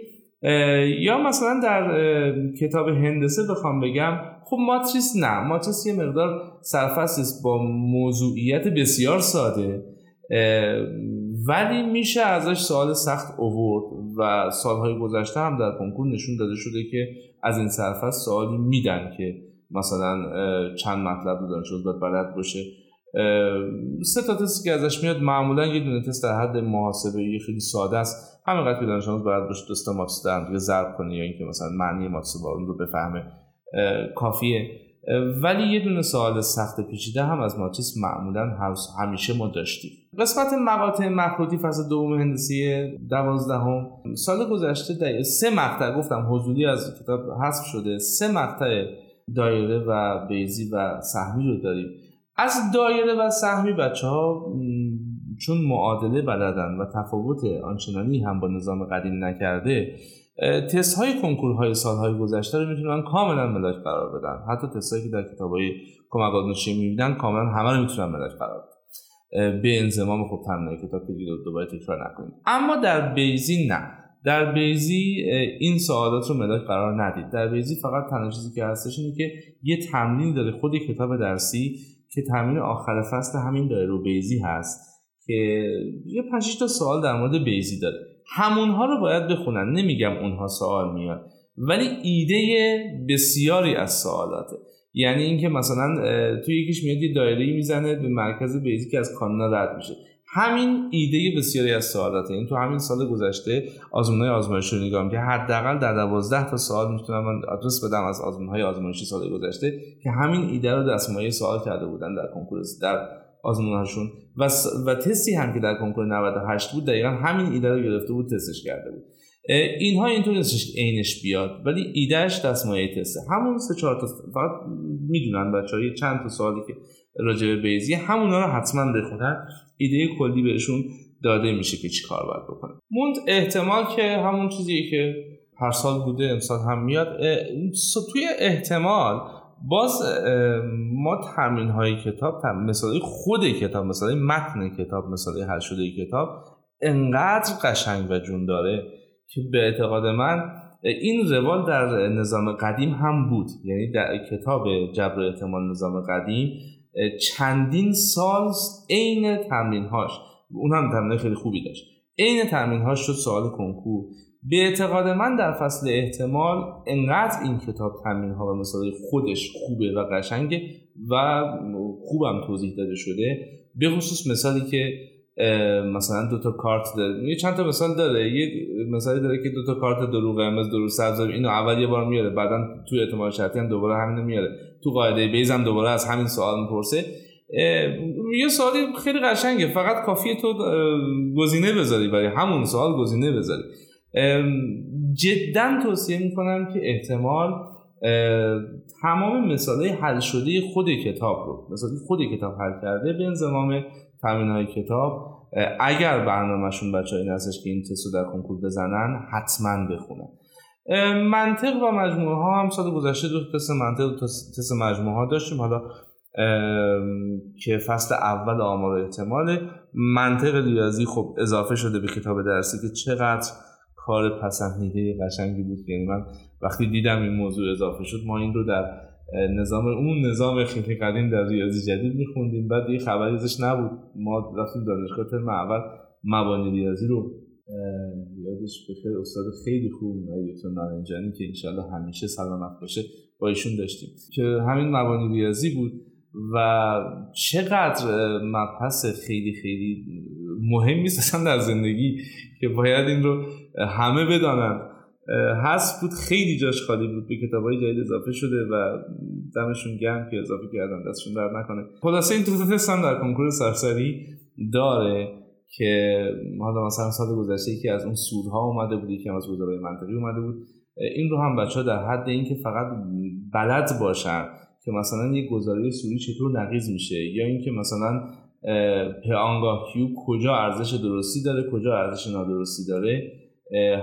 یا مثلا در کتاب هندسه بخوام بگم خب ماتریس نه. ماتریس یه مقدار سرفصل است. با موضوعیت بسیار ساده. ولی میشه ازش سوال سخت اوورد و سالهای گذشته هم در کنکور نشون داده شده که از این سرفصل سوالی میدن که مثلا چند مطلب رو دانش باید بلد باشه. سه تا تستی که ازش میاد معمولا یه دونه تست در حد محاسبه یه خیلی ساده است. همینقدر که دانش آموز باید باشه دوست ماتریس در دیگه ضرب کنه یا اینکه مثلا معنی ماتریس بارون رو بفهمه کافیه. ولی یه دونه سوال سخت پیچیده هم از ماتریس معمولا همیشه ما داشتیم. قسمت مقاطع مخروطی فصل دوم هندسی دوازدهم. سال گذشته در سه مقطع گفتم حضوری از کتاب حذف شده سه مقطع دایره و بیزی و سهمی رو داریم. از دایره و سهمی بچه ها چون معادله بلدن و تفاوت آنچنانی هم با نظام قدیم نکرده تست های کنکور های سال های گذشته رو می‌تونن کاملا ملاک قرار بدن. حتی تست هایی که در کتاب های کمک آزمایشی می‌بینن کاملا همه رو می‌تونن ملاک قرار بدن. به انضمام خوب تمرین کتاب که دوباره تکرار نکنید اما در بیزی نه. در بیزی این سوالات رو ملاک قرار ندید. در بیزی فقط تنها چیزی که هستش اینه که یه تمرین داره. خود کتاب درسی که تمرین آخر فصل همین دایره بیزی هست که یه 5 تا سوال در مورد بیزی داره. همونها رو باید بخونن نمیگم اونها سوال میاد ولی ایده بسیاری از سوالاته. یعنی اینکه مثلا توی یکیش میاد یه دایره می‌زنه به مرکز بیزی که از کانونا رد میشه. همین ایده بسیاری از سوالاته این تو همین سال گذشته آزمونهای آزمایشی رو نگاه که حداقل در 12 تا سوال می‌تونم من آدرس بدم از آزمونهای آزمایشی سال گذشته که همین ایده رو دستمایه سوال کرده بودن در کنکور در آزمونهاشون. و, و تستی هم که در کنکور 98 بود دقیقا همین ایده رو گرفته بود تستش کرده بود. اینها اینطور نیستش عینش بیاد ولی ایدهش دستمایه تسته. همون سه چهار تا فقط می‌دونن بچه های چند تا سوالی که راجع به بیزی همونا رو حتما بخونن. ایده کلی بهشون داده میشه که چی کار باید بکنه موند احتمال که همون چیزی که هر سال بوده امسال هم میاد. توی احتمال باز ما ترمین های کتاب مثال خود کتاب مثال متن کتاب مثال حل شده کتاب انقدر قشنگ و جون داره که به اعتقاد من این روال در نظام قدیم هم بود. یعنی در کتاب جبر احتمال نظام قدیم چندین سال عین تمرین هاش اون هم تمرین خیلی خوبی داشت. عین تمرین هاش شد سوال کنکور. به اعتقاد من در فصل احتمال انقدر این کتاب تمرین ها و مثال خودش خوبه و قشنگه و خوبم توضیح داده شده به خصوص مثالی که مثلا دو تا کارت داره. یه چند تا مثال داره. یه مثالی داره که دو تا کارت درو قرمز درو سبز اینو اول یه بار میاره بعدا تو احتمال شرطی هم دوباره همینو میاره. تو قاعده بیز هم دوباره از همین سوال می‌پرسه. یه سوالی خیلی قشنگه. فقط کافیه تو گزینه بذاری برای همون سوال گزینه بذاری. جدا توصیه می‌کنم که احتمال تمام مثالهای حل شده خود کتاب رو مثالی خود کتاب حل کرده به انضمام تمرین های کتاب اگر برنامهشون بچه این هستش که این تست در کنکور بزنن حتما بخونن. منطق و مجموعه ها هم سال گذشته دو تست منطق و تست مجموعه ها داشتیم. حالا که فصل اول آمار احتمال منطق ریاضی خب اضافه شده به کتاب درسی که چقدر کار پسندیده قشنگی بود. یعنی من وقتی دیدم این موضوع اضافه شد ما این رو در نظام اون نظام خیلی قدیم در ریاضی جدید میخوندیم. بعد یه خبری ازش نبود. ما رفتیم دانشگاه ترم اول مبانی ریاضی رو یادش بخیر استاد خیلی خوب دکتر نارنجانی که انشالله همیشه سلامت باشه با ایشون داشتیم. که همین مبانی ریاضی بود و چقدر مبحث خیلی خیلی مهمی اصلا در زندگی که باید این رو همه بدانند. هست بود خیلی جاش خالی بود به کتاب های جدید اضافه شده و دمشون گرم که اضافه کردن دستشون درد نکنه. خلاصه این تو تست هم در کنکور سرسری داره که حالا مثلا سال گذشته یکی از اون سورها اومده بود یکی از گزارای منطقی اومده بود. این رو هم بچه ها در حد اینکه فقط بلد باشن که مثلا یه گزاره سوری چطور نقیز میشه یا اینکه مثلا آنگاه کیو کجا ارزش درستی داره کجا ارزش نادرستی داره.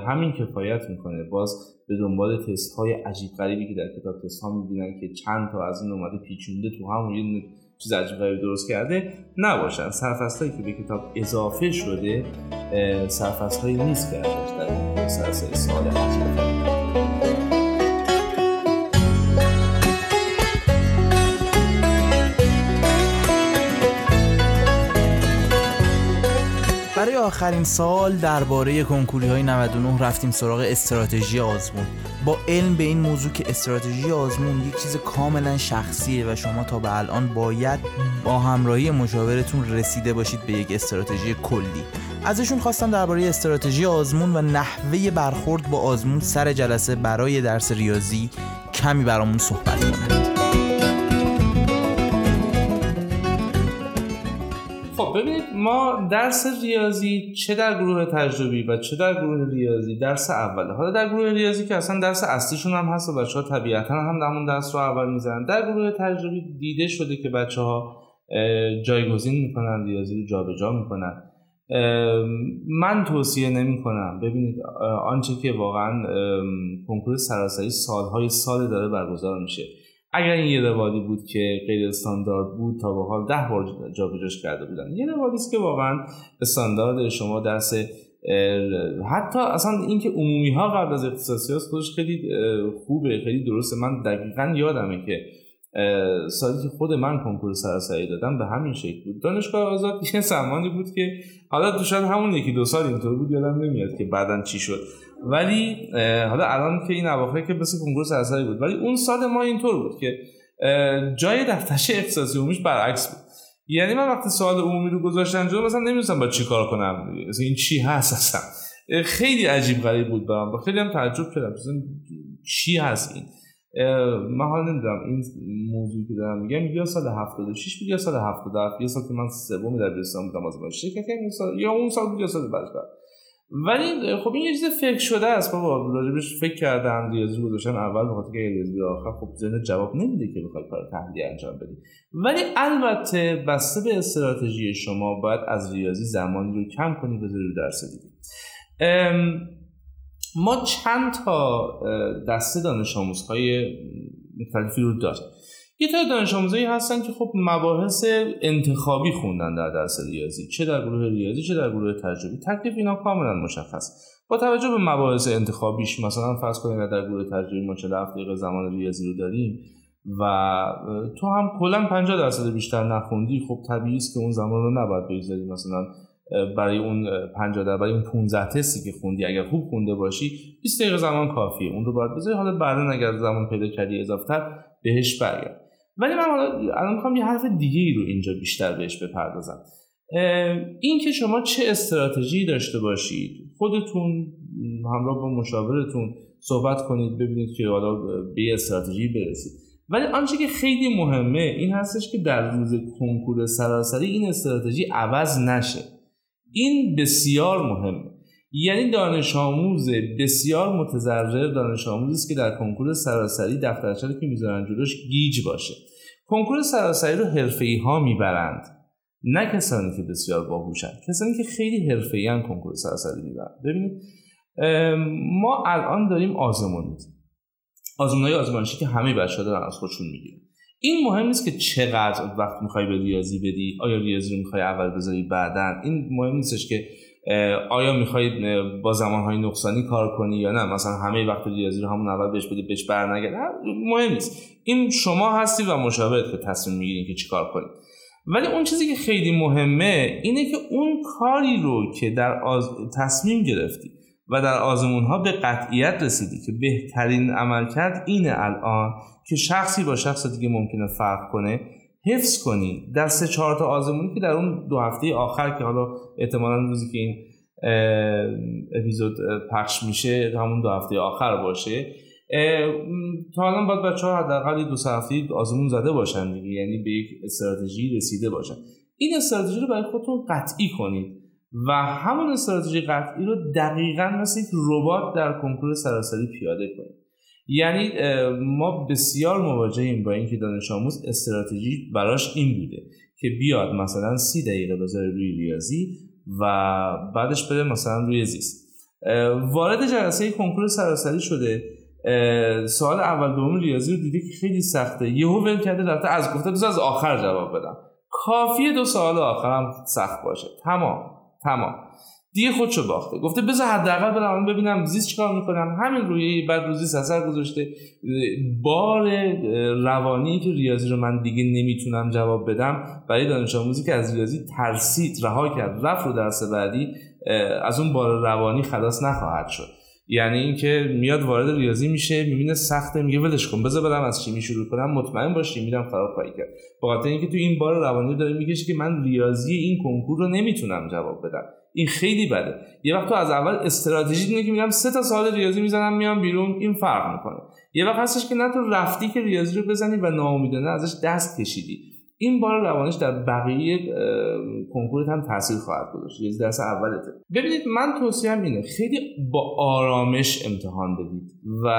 همین کفایت می‌کنه. باز به دنبال تست های عجیب غریبی که در کتاب تست ها می‌بینن که چند تا از این اومده پیچونده تو همون یه چیز عجیب غریبی درست کرده نباشن. سرفست که به کتاب اضافه شده سرفست هایی نیست که در سرسای سال آخرین سال درباره کنکوری های 99 رفتیم سراغ استراتژی آزمون. با علم به این موضوع که استراتژی آزمون یک چیز کاملا شخصیه و شما تا به الان باید با همراهی مشاورتون رسیده باشید به یک استراتژی کلی. ازشون خواستم درباره استراتژی آزمون و نحوه برخورد با آزمون سر جلسه برای درس ریاضی کمی برامون صحبت کنند ببینید ما درس ریاضی چه در گروه تجربی و چه در گروه ریاضی درس اوله. حالا در گروه ریاضی که اصلا درس اصلیشون هم هست و بچه ها طبیعتا هم همون درس رو اول می‌زنن. در گروه تجربی دیده شده که بچه ها جایگزین می‌کنن ریاضی رو جابجا می‌کنن. من توصیه نمی کنم ببینید آنچه که واقعا کنکور سراسری سالهای سال داره برگزار میشه. اگر این یه روالی بود که غیر استاندارد بود تا به حال ده بار جابجاش کرده بودن. یه روالی است که واقعا استاندارد شما درس حتی اصلا اینکه عمومی ها قبل از اختصاصی خودش خیلی خوبه خیلی درسته. من دقیقا یادمه که سالی که خود من کنکور سراسری دادم به همین شکل بود. دانشگاه آزاد یه زمانی بود که حالا تو شاید همون یکی دو سال اینطور بود یادم نمیاد که بعدا چی شد. ولی حالا الان که این اواخر که مثل کنکور سراسری بود. ولی اون سال ما اینطور بود که جای دفترچه اختصاصی عمومیش برعکس بود. یعنی من وقتی سوال عمومی رو گذاشتن جلو مثلا نمی‌دونستم با چی کار کنم. این چی هست اصلا؟ خیلی عجیب غریب بود برام. خیلی هم تعجب کردم. چی هست این؟ من حال نمی‌دونم این موضوعی که دارم میگم یا سال 76 بود یا سال 77 یا سال که من سوم در دبیرستان بودم از باشه شرکت سال یا اون سال بود یا سال بعدش بعد. ولی خب این یه چیز فکر شده است بابا. راجبش فکر کردن ریاضی گذاشتن اول بخاطر که ریاضی به آخر خب ذهن جواب نمیده که بخوای کار تحلیلی انجام بدی. ولی البته بسته به استراتژی شما باید از ریاضی زمانی رو کم کنی بذاری رو درس دیگه. ما چند تا دسته دانش آموزهای مختلفی رو داریم. یه تا دانش آموزایی هستن که خب مباحث انتخابی خوندن در درس ریاضی. چه در گروه ریاضی چه در گروه تجربی. تکلیف اینا کاملا مشخص. با توجه به مباحث انتخابیش مثلا فرض کنید در گروه تجربی ما 47 دقیقه زمان ریاضی رو داریم و تو هم کلا 50 درصد بیشتر نخوندی خب طبیعی است که اون زمان رو نباید بگذاری مثلا برای اون 50 در برای اون 15 تستی که خوندی اگر خوب خونده باشی 20 دقیقه زمان کافیه. اون رو باید بذاری. حالا بعدا اگر زمان پیدا کردی اضافه بهش برگرد. ولی من حالا الان می‌خوام یه حرف دیگه ای رو اینجا بیشتر بهش بپردازم. این که شما چه استراتژی داشته باشید خودتون همراه با مشاورتون صحبت کنید ببینید که حالا به استراتژی برسید. ولی آنچه که خیلی مهمه این هستش که در روز کنکور سراسری این استراتژی عوض نشه. این بسیار مهمه. یعنی دانش آموز بسیار متضرر دانش آموزی است که در کنکور سراسری دفترچه که می‌ذارن جلوش گیج باشه. کنکور سراسری رو حرفه‌ای ها می‌برند نه کسانی که بسیار باهوشن. کسانی که خیلی حرفه‌ای کنکور سراسری می‌برند. ببینید ما الان داریم آزمون میدیم. آزمون های آزمایشی که همه بچه‌ها دارن از خودشون می‌گیرن. این مهم نیست که چقدر وقت می‌خوای به ریاضی بدی آیا ریاضی رو می‌خوای اول بذاری بعدا این مهم نیستش که آیا می‌خواید با زمانهای نقصانی کار کنی یا نه؟ مثلا همه وقت ریاضی رو همون اول بهش بدی بهش برنگرد. مهم نیست. این شما هستی و مشاورت که تصمیم می‌گیرین که چیکار کنید. ولی اون چیزی که خیلی مهمه اینه که اون کاری رو که در آز... تصمیم گرفتی و در آزمون ها به قطعیت رسیدی که بهترین عمل کرد اینه الان که شخصی با شخص دیگه ممکنه فرق کنه حفظ کنی. در سه چهار تا آزمونی که در اون دو هفته آخر که حالا احتمالا روزی که این اپیزود پخش میشه همون دو هفته آخر باشه. تا الان باید بچه ها حداقل دو سه هفته آزمون زده باشن دیگه یعنی به یک استراتژی رسیده باشن. این استراتژی رو برای خودتون قطعی کنید. و همون استراتژی قطعی رو دقیقا مثل یک ربات در کنکور سراسری پیاده کنید یعنی ما بسیار مواجهیم با اینکه دانش آموز استراتژی براش این بوده که بیاد مثلا سی دقیقه بذاره روی ریاضی و بعدش بره مثلا روی زیست. وارد جلسه کنکور سراسری شده. سوال اول دوم ریاضی رو دیده که خیلی سخته. یهو ول کرده رفته از گفته دوست از آخر جواب بدم. کافیه دو سوال آخرم سخت باشه. تمام. تمام. دیگه خودشو باخته. گفته بذار حداقل برم ببینم زیست چیکار می‌کنم. همین روی بعد روزی اثر گذاشته. بار روانی که ریاضی رو من دیگه نمی‌تونم جواب بدم برای دانش آموزی که از ریاضی ترسید رها کرد رفت رو درس بعدی از اون بار روانی خلاص نخواهد شد. یعنی اینکه میاد وارد ریاضی میشه می‌بینه سخته میگه ولش کن بذار برم از شیمی شروع کنم مطمئن باش میرم خراب خواهی کرد. بخاطر اینکه تو این بار روانی داره می‌کشه که من ریاضی این کنکور رو نمی‌تونم جواب بدم. این خیلی بده. یه وقت تو از اول استراتژی اینه که میگم سه تا سال ریاضی می‌زنم میام بیرون این فرق می‌کنه. یه وقت هستش که نه تو رفتی که ریاضی رو بزنی و ناامیدانه ازش دست کشیدی. این بار روانش در بقیه کنکورت هم تاثیر خواهد گذاشت. یه درس اولته. ببینید من توصیهم اینه خیلی با آرامش امتحان بدید و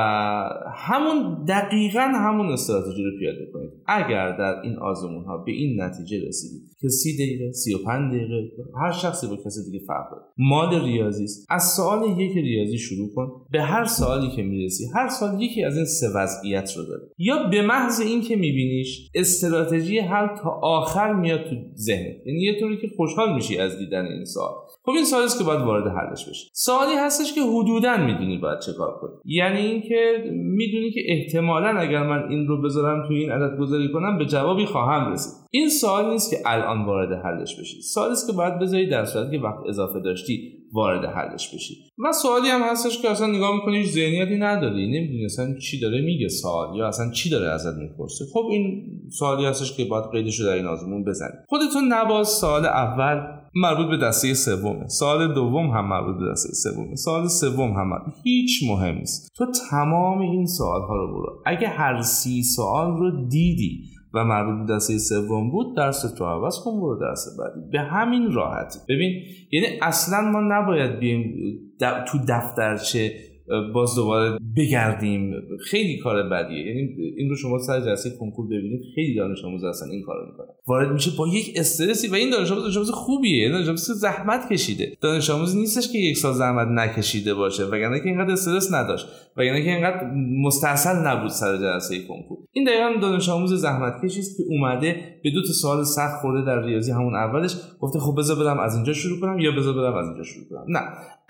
همون دقیقا همون استراتژی رو پیاده کنید. اگر در این آزمون ها به این نتیجه رسیدید که سی دقیقه سی و پنج دقیقه هر شخصی با کسی دیگه فرق داره. مال ریاضی است. از سوال یک ریاضی شروع کن. به هر سوالی که می‌رسی هر سال یکی از این سه وضعیت رو داره. یا به محض اینکه میبینیش استراتژی حل تا آخر میاد تو ذهنت. یعنی یه طوری که خوشحال میشی از دیدن این سوال. خب این سوالی است که باید وارد حلش بشی. سوالی هستش که حدودا می‌دونی باید چه کار کنی. یعنی اینکه می‌دونی که احتمالا اگر من این رو بذارم تو این عدد گذاری کنم به جوابی خواهم رسید. این سوال نیست که الان وارد حلش بشی. سوالی است که باید بذاری در صورتی که وقت اضافه داشتی. وارد حلش بشی. و سوالی هم هستش که اصلا نگاه می‌کنی هیچ ذهنیتی نداری. نمی‌دونی اصلا چی داره میگه سوال یا اصلا چی داره ازت می‌پرسه. خب این سوالی هستش که باید قیدش رو در این آزمون بزنی. خودتون نباز سال اول مربوط به دسته سومه. سال دوم هم مربوط به دسته سومه. سال سوم هم مربوط. هیچ مهم نیست. تو تمام این سوال ها رو برو. اگه هر سی سوال رو دیدی و مربوط به دسته سوم بود درس تو عوض کن برو درس بعدی. به همین راحتی. ببین یعنی اصلا ما نباید بیم تو دفترچه باز دوباره بگردیم. خیلی کار بدیه. یعنی این رو شما سر جلسه کنکور ببینید خیلی دانش آموز هستن این کارو می‌کنن. وارد میشه با یک استرسی و این دانش آموز دانش آموز خوبیه. یعنی دانش آموز زحمت کشیده. دانش آموز نیستش که یک سال زحمت نکشیده باشه وگرنه که اینقدر استرس نداشت. وگرنه که اینقدر مستاصل نبود سر جلسه کنکور. این دقیقا دانش آموز زحمت کشید که اومده به دو تا سوال سخت خورده در ریاضی همون اولش. گفته خب بذار برم از اینجا شروع کنم یا بذار برم از اینجا شروع کنم. نه.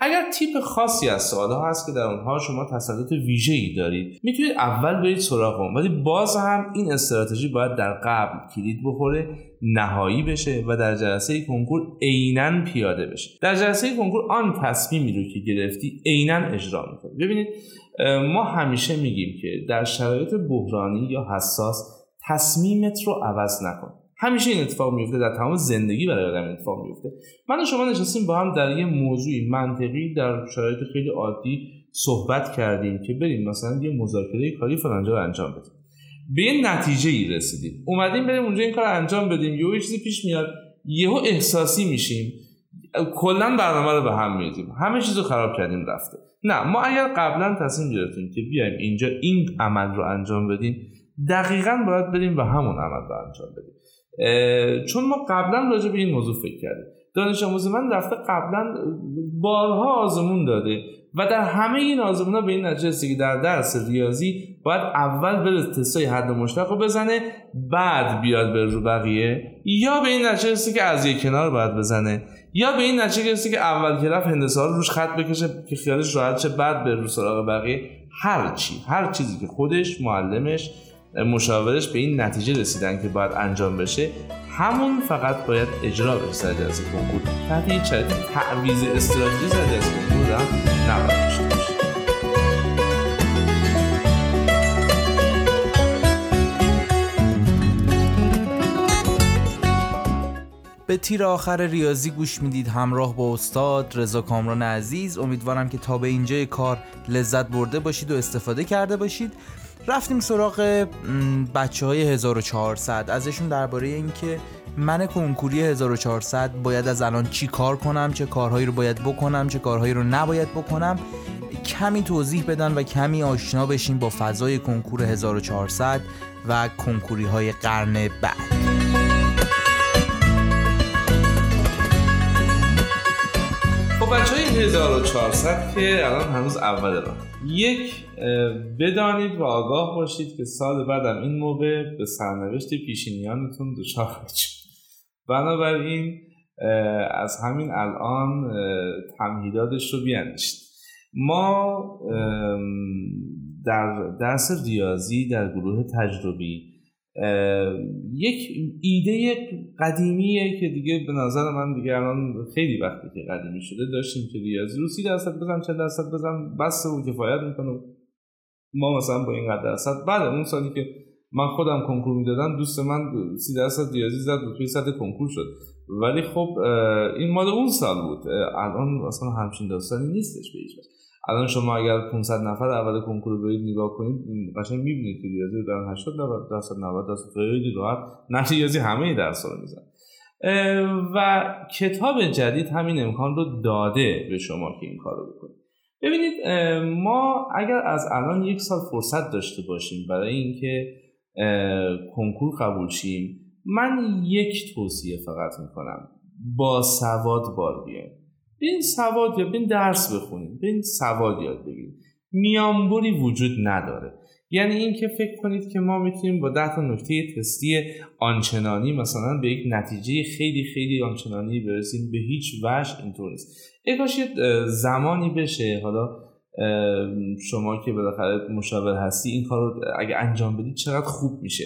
اگر تیپ خاصی از سوال ها هست که در اونها شما تسلط ویژه ای دارید می‌تونید اول برید سراغ اون. ولی باز هم این استراتژی باید در قبل کلید بخوره نهایی بشه و در جلسه کنکور عینا پیاده بشه. در جلسه کنکور آن تصمیمی رو که گرفتی عینا اجرا می‌کنی ببینید ما همیشه میگیم که در شرایط بحرانی یا حساس تصمیمت رو عوض نکن. همیشه این اتفاق میفته در تمام زندگی برای آدم اتفاق میفته. من و شما نشستیم با هم در یه موضوعی منطقی در شرایط خیلی عادی صحبت کردیم که بریم مثلا یه مذاکره کاری فلانجا رو انجام بدیم. به یه نتیجه ای رسیدیم. اومدیم بریم اونجا این کار انجام بدیم. یه چیزی پیش میاد. یهو احساسی میشیم. کلا برنامه رو به هم میریزیم. همه چیز رو خراب کردیم رفته. نه ما اگر قبلا تصمیم گرفتیم که بیایم اینجا این عمل رو انجام بدیم دقیقا باید بریم و همون عمل رو انجام بدیم. چون ما قبلا راجع به این موضوع فکر کردیم. دانش آموز من رفته قبلا بارها آزمون داده و در همه این آزمون ها به این نتیجه که در درس ریاضی باید اول بره تستای حد مشتق رو بزنه بعد بیاد به رو بقیه. یا به این نتیجه که از یک کنار باید بزنه. یا به این نتیجه که اول که رفت هندسه رو روش خط بکشه که خیالش راحت شه بعد به رو سراغ بقیه. هر چی هر چیزی که خودش معلمش مشاورش به این نتیجه رسیدن که باید انجام بشه همون فقط باید اجرا بشه سر جلسه کنکور. تحت هیچ تعویض استراتژی سر جلسه کنکور هم نباید به تیر آخر ریاضی گوش می‌دید. همراه با استاد رضا کامران عزیز. امیدوارم که تا به اینجای کار لذت برده باشید و استفاده کرده باشید. رفتیم سراغ بچه های 1400 ازشون درباره اینکه من کنکوری 1400 باید از الان چی کار کنم چه کارهایی رو باید بکنم چه کارهایی رو نباید بکنم کمی توضیح بدن و کمی آشنا بشیم با فضای کنکور 1400 و کنکوری های قرن بعد. خب بچه های 1400 که الان هنوز اول راه. یک بدانید و آگاه باشید که سال بعدم این موقع به سرنوشت پیشینیانتون دچار شد. بنابراین از همین الان تمهیداتش رو بیاندیشید. ما در درس ریاضی در گروه تجربی یک ایده قدیمیه که دیگه به نظر من دیگه الان خیلی وقتی که قدیمی شده. داشتیم که ریاضی رو سی درصد بزن چه درصد بزن بس و کفایت می‌کنه ما مثلا با این قدر درصد. بعد اون سالی که من خودم کنکور می‌دادم دوست من سی درصد ریاضی زد و توی سطح کنکور شد. ولی خب این مال اون سال بود. الان اصلا همچین داستانی نیستش به هیچ الان شما اگر 500 نفر اول کنکور برید نگاه کنید قشنگ می‌بینید که ریاضی دارن 80 درصد 90 درصد. خیلی راحت. نه ریاضی همه درس رو میزن و کتاب جدید همین امکان رو داده به شما که این کار رو بکنید. ببینید ما اگر از الان یک سال فرصت داشته باشیم برای اینکه کنکور قبول شیم من یک توصیه فقط می‌کنم. با سواد بار بیایم. این سواد یا این درس بخونید این سواد یاد بگیرید میانبری وجود نداره. یعنی اینکه فکر کنید که ما می‌تونیم با ده تا نکته تستی آنچنانی مثلا به یک نتیجه خیلی خیلی آنچنانی برسیم. به هیچ وجه اینطور نیست. کاش زمانی بشه. حالا شما که بالاخره مشاور هستی این کار رو اگه انجام بدید چقدر خوب میشه.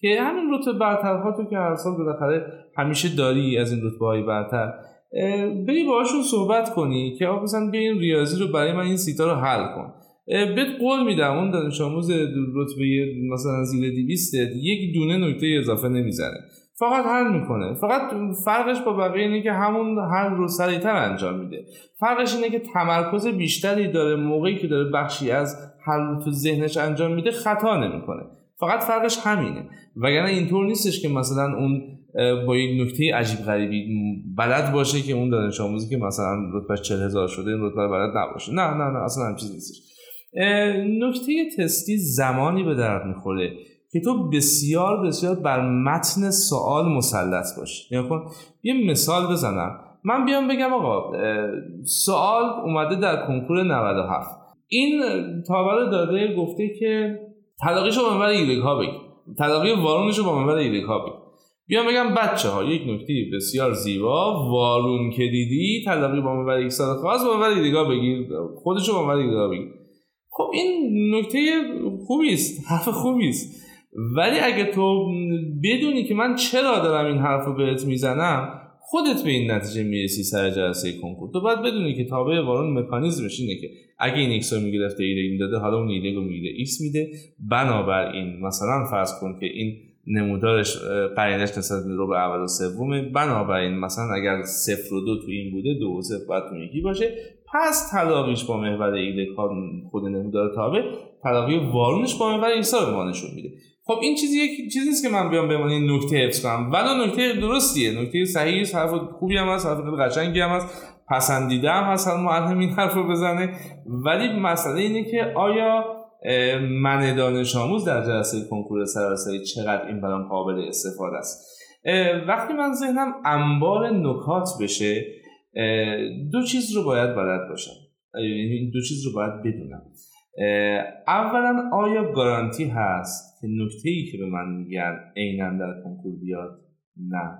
که همین رتبه برترها تو که هر سال بالاخره همیشه داری از این رتبه های برتر. بری باهاشون صحبت کنی که آقا مثلا این ریاضی رو برای من این سیتا رو حل کن. بهت قول میدم اون دانش آموز رتبه مثلا زیر 200 یک دونه نکته اضافه نمی‌زنه. فقط حل می‌کنه. فقط فرقش با بقیه اینه که همون حل رو سریعتر انجام میده. فرقش اینه که تمرکز بیشتری داره موقعی که داره بخشی از حل رو تو ذهنش انجام میده خطا نمی‌کنه. فقط فرقش همینه. وگرنه اینطور نیستش که مثلا اون با یک نکته عجیب غریبی بلد باشه که اون دانش آموزی که مثلا رتبهش 40 هزار شده این رتبه بلد نباشه. نه نه نه اصلا هم چیز نیستش. نکته تستی زمانی به درد می‌خوره که تو بسیار بسیار بر متن سوال مسلط باشی. نیا کن یه مثال بزنم. من بیام بگم آقا سوال اومده در کنکور 97 این تابر داده گفته که تلاقیشو با منبر ایلگ ها بگی تلاقی وارونش رو با منبر ایلگ ها بیام بگم بچه ها یک نکته بسیار زیبا. وارون که دیدی تلاقی با منبر یک خواست با منبر ایلگ ها بگیر. خودشو با منبر ایلگ ها بگیر. خب این نکته خوبی است حرف خوبی است ولی اگه تو بدونی که من چرا دارم این حرف رو بهت می‌زنم خودت به این نتیجه می‌رسی سر جلسه کنکور. تو باید بدونی که تابع وارون مکانیزمش اینه که اگه این ایکس رو می‌گرفته ایگرگ می‌داده حالا اون ایگرگ رو می‌گیره ایکس میده. بنابراین مثلا فرض کن که این نمودارش قرینش نسبت به ربع اول و سومه. بنابراین مثلا اگر صفر و دو تو این بوده دو و صفر باید یکی باشه. پس تلاقیش با محور ایگرگ خود نمودار تابع تلاقی وارونش با محور ایکس رو نشون میده. خب این چیزی یک چیزی نیست که من بیام به این نکته حفظ کنم. ولی نکته درستیه. نکته صحیحی است حرف خوبی هم هست حرف قشنگی هم هست. پسندیده هم هست معلم این حرف رو بزنه. ولی مسئله اینه که آیا من دانش آموز در جلسه کنکور سراسری چقدر این برام قابل استفاده است؟ وقتی من ذهنم انبار نکات بشه دو چیز رو باید بلد باشم. یعنی دو چیز رو باید بدونم. اولا آیا گارانتی هست که نکته ای که به من میگن عینا در کنکور بیاد؟ نه.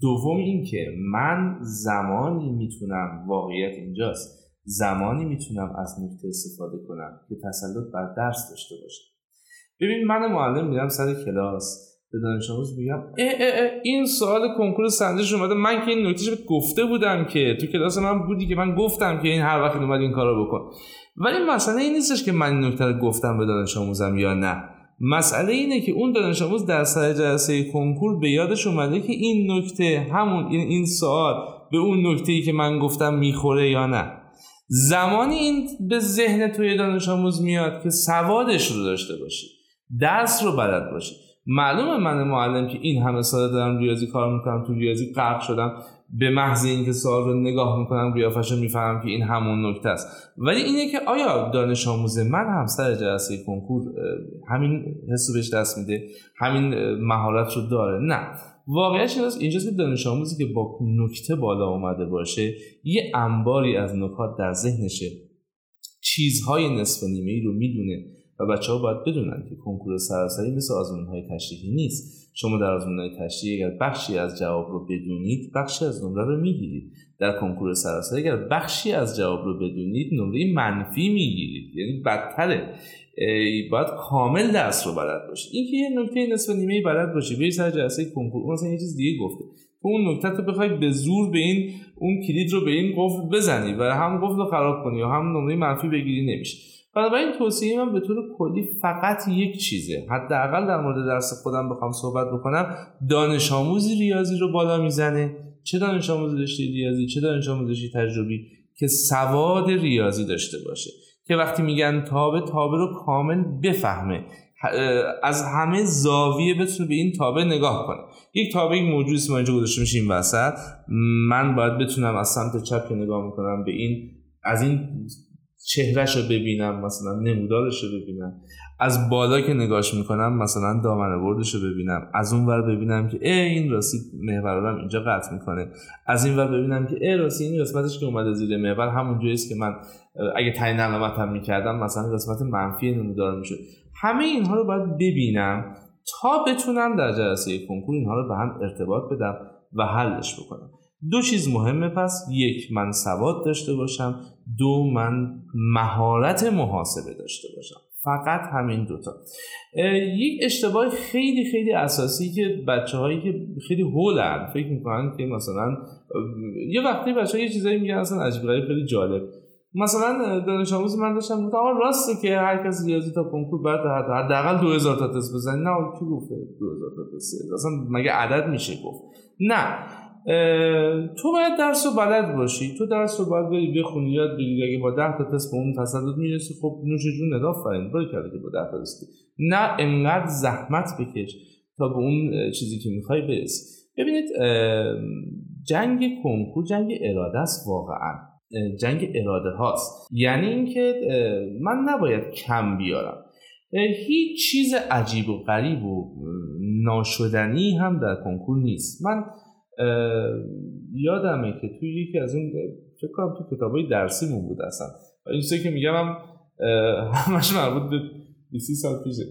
دوم اینکه من زمانی می‌تونم واقعیت اینجاست. زمانی می‌تونم از نکته استفاده کنم که تسلط بر درس داشته باشم ببین من معلم میرم سر کلاس به دانش آموز میگم اه اه اه این سوال کنکور سنجش اومده. من که این نکتهش گفته بودم که تو کلاس من بودی که من گفتم که این هر وقت اومد این کارو بکن. ولی مسئله این نیستش که من این نکته رو گفتم به دانش آموزم یا نه. مسئله اینه که اون دانش آموز در سر جلسه کنکور به یادش اومده که این نکته همون این این سوال به اون نکته ای که من گفتم می‌خوره یا نه. زمانی این به ذهن توی دانش آموز میاد که سوادش رو داشته باشی درس رو بلد باشی. معلومه من معلم که این همه سال دارم ریاضی کار می‌کنم تو ریاضی غرق شدم. به محض اینکه سوال رو نگاه می‌کنم قیافش رو می‌فهمم که این همون نکته است. ولی اینه که آیا دانش آموز من هم سر جلسه کنکور همین حسو بهش دست میده همین مهارت رو داره؟ نه. واقعیت اینجاست که دانش آموزی که با نکته بالا اومده باشه یه انباری از نکات در ذهنشه. چیزهای نصف نیمه ای رو می‌دونه و بچه ها باید بدونن که کنکور سراسری مثل آزمون های تشریحی نیست. شما در آزمون های تشریحی اگر بخشی از جواب رو بدونید بخشی از نمره رو می‌گیرید. در کنکور سراسری اگر بخشی از جواب رو بدونید نمره منفی می‌گیرید. یعنی بدتره. باید کامل درس رو بلد باشید این که یه نکته نصف نیمه بلد باشی به سر جلسه کنکور مثلا یه چیز دیگه گفته. تو اون نکته تو بخوای به زور به این اون کلید رو به این قفل بزنی و هم قفل رو خراب کنی و هم نمره منفی بگیری نمیشه. بنابراین توصیه من به طور کلی فقط یک چیزه. حداقل در مورد درس خودم بخوام صحبت بکنم. دانش آموزی ریاضی رو بالا می‌زنه. چه دانش آموزی رشته ریاضی چه دانش آموزی تجربی که سواد ریاضی داشته باشه. که وقتی میگن تابه تابه رو کامل بفهمه. از همه زاویه بتونه به این تابه نگاه کنه. یک تابه موجود ما اینجا گذاشته میشه این وسط. من باید بتونم از سمت چپ که نگاه می‌کنم به این از این چهرش رو ببینم مثلا نمودارش رو ببینم. از بالا که نگاش می‌کنم مثلا دامنه بردش رو ببینم. از اون ور ببینم که ای این راستی محورم اینجا قطع می‌کنه. از این ور ببینم که ای راستی این قسمتش که اومده زیر محور همون جاییست که من اگه تعیین هم می‌کردم مثلا قسمت منفی نمودار می‌شد. همه اینها رو باید ببینم تا بتونم در جلسه کنکور اینها رو به هم ارتباط بدم و حلش بکنم. دو چیز مهمه پس یک من سواد داشته باشم. دو من مهارت محاسبه داشته باشم. فقط همین دوتا. یک اشتباه خیلی خیلی اساسی که بچه هایی که خیلی هولن فکر می‌کنن که مثلا یه وقتی بچه یه چیزایی میگن اصلا عجیب غریب خیلی جالب. مثلا دانش آموز من داشتم گفتم آقا راسته که هر کس ریاضی تا کنکور بعد حداقل 2000 تا تست بزنی نه کی گفته 2000 تا تست؟ اصلا مگه عدد میشه؟ گفت. نه. تو باید درس رو بلد باشی. تو درس رو باید بری بخونی یاد بگیری. اگه با ده تا تست به اون تصدد می‌رسی خب نوش جون ندا فرین باری کرده که با ده تا رسیدی. نه انقدر زحمت بکش تا به اون چیزی که می‌خوای برسی. ببینید جنگ کنکور جنگ اراده است واقعا. جنگ اراده هاست. یعنی اینکه من نباید کم بیارم. هیچ چیز عجیب و غریب و ناشدنی هم در کنکور نیست. من یادمه که توی یکی از اون فکر کنم تو کتابای درسیمون بود اصلا. این که میگم هم همش مربوط به 20 سال پیشه.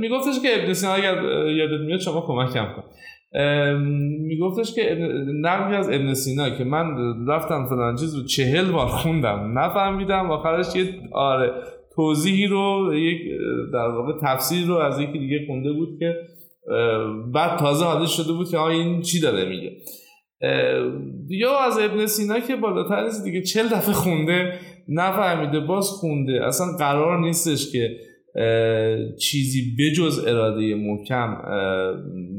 میگفتش که ابن سینا اگر یادت میاد شما کمکم کن. میگفتش که نقلی از ابن سینا که من رفتم فلان چیز رو چهل بار خوندم نفهمیدم آخرش یه آره توضیحی رو یک در واقع تفسیر رو از یکی دیگه خونده بود که بعد تازه حاضر شده بود که این چی داره میگه؟ یا از ابن سینا که بالاتر نیست دیگه چل دفعه خونده نفهمیده باز خونده. اصلا قرار نیستش که چیزی بجز اراده محکم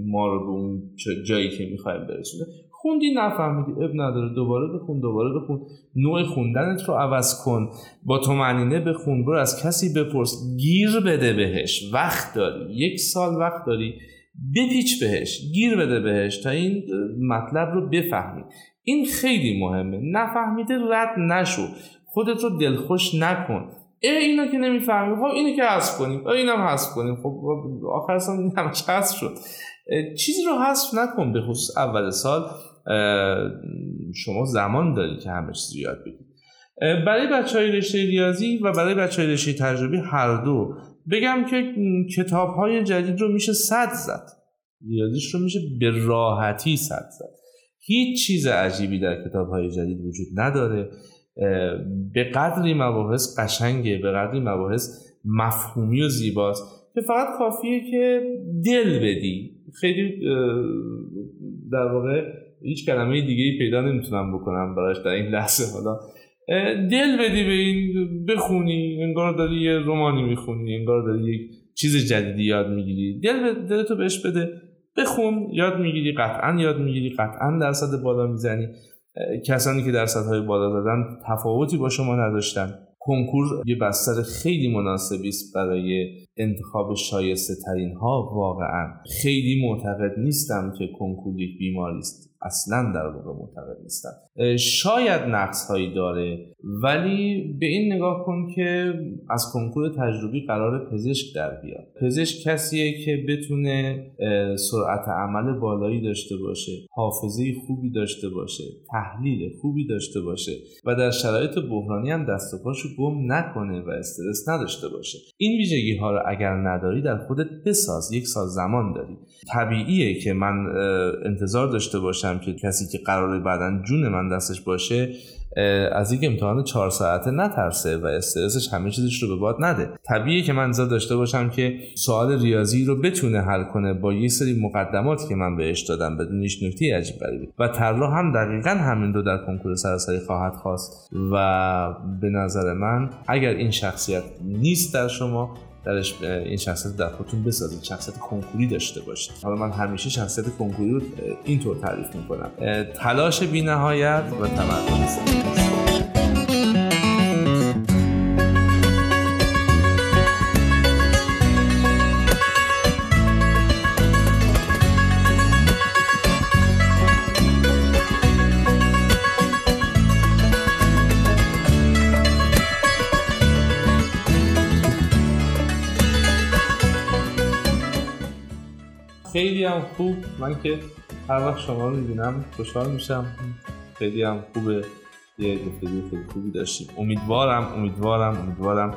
ما رو به اون جایی که می‌خوایم برسونه. خوندی نفهمیدی. اب نداره. دوباره بخون دوباره بخون. نوع خوندنت رو عوض کن. با تو معنینه بخون. برو از کسی بپرس. گیر بده بهش. وقت داری. یک سال وقت داری. بپیچ بهش گیر بده بهش تا این مطلب رو بفهمی. این خیلی مهمه نفهمیده رد نشو خودت رو دلخوش نکن. ای اینا که نمی‌فهمی خب اینو که حذف کنیم ای اینم حذف کنیم. خب آخر سال این همه حذف شد. چیزی رو حذف نکن به خصوص اول سال. شما زمان داری که همه چیز یاد بگیری برای بچه های رشته ریاضی و برای بچه های رشته تجربی هر دو بگم که کتاب های جدید رو میشه صد زد. ریاضیش رو میشه به راحتی صد زد. هیچ چیز عجیبی در کتاب های جدید وجود نداره. به قدری مباحث قشنگه به قدری مباحث مفهومی و زیباست که فقط کافیه که دل بدی. خیلی در واقع هیچ کلمه دیگه پیدا نمی‌تونم بکنم براش در این لحظه. حالا دل بدی به این بخونی انگار داری یه رومانی می‌خونی انگار داری یک چیز جدیدی یاد می‌گیری. دل دلتو بهش بده بخون یاد می‌گیری قطعا یاد می‌گیری قطعا درصد بالا می‌زنی. کسانی که درصدهای بالا دادن تفاوتی با شما نداشتن. کنکور یه بستر خیلی مناسبی است برای انتخاب شایسته ترین ها واقعا خیلی معتقد نیستم که کنکور یک بیماری است. اصلا در واقع معتقد نیستم. شاید نقص هایی داره ولی به این نگاه کن که از کنکور تجربی قرار پزشک در بیاد. پزشک کسیه که بتونه سرعت عمل بالایی داشته باشه حافظه خوبی داشته باشه تحلیل خوبی داشته باشه و در شرایط بحرانی هم دست و پاشو گم نکنه و استرس نداشته باشه. این ویژگی ها رو اگر نداری در خودت بساز یک سال زمان داری. طبیعیه که من انتظار داشته باشم که کسی که قراره بعدا جون من دستش باشه از یک امتحان چهار ساعته نترسه و استرسش همه چیزش رو به باد نده. طبیعیه که من انتظار داشته باشم که سوال ریاضی رو بتونه حل کنه با یه سری مقدماتی که من بهش دادم بدون هیچ نکته عجیب غریبی. و طراح هم دقیقا همین دو در کنکور سراسری خواهد خواست. و به نظر من اگر این شخصیت نیست در شما درش این شخصیت در خودتون بسازید شخصیت کنکوری داشته باشید. حالا من همیشه شخصیت کنکوری رو اینطور تعریف می‌کنم. تلاش بینهایت و تمرکز. هم خوب. من که هر وقت شما رو می‌بینم خوشحال میشم. خیلی هم خوبه. یه گفتگو خیلی خوبی داشتیم. امیدوارم امیدوارم امیدوارم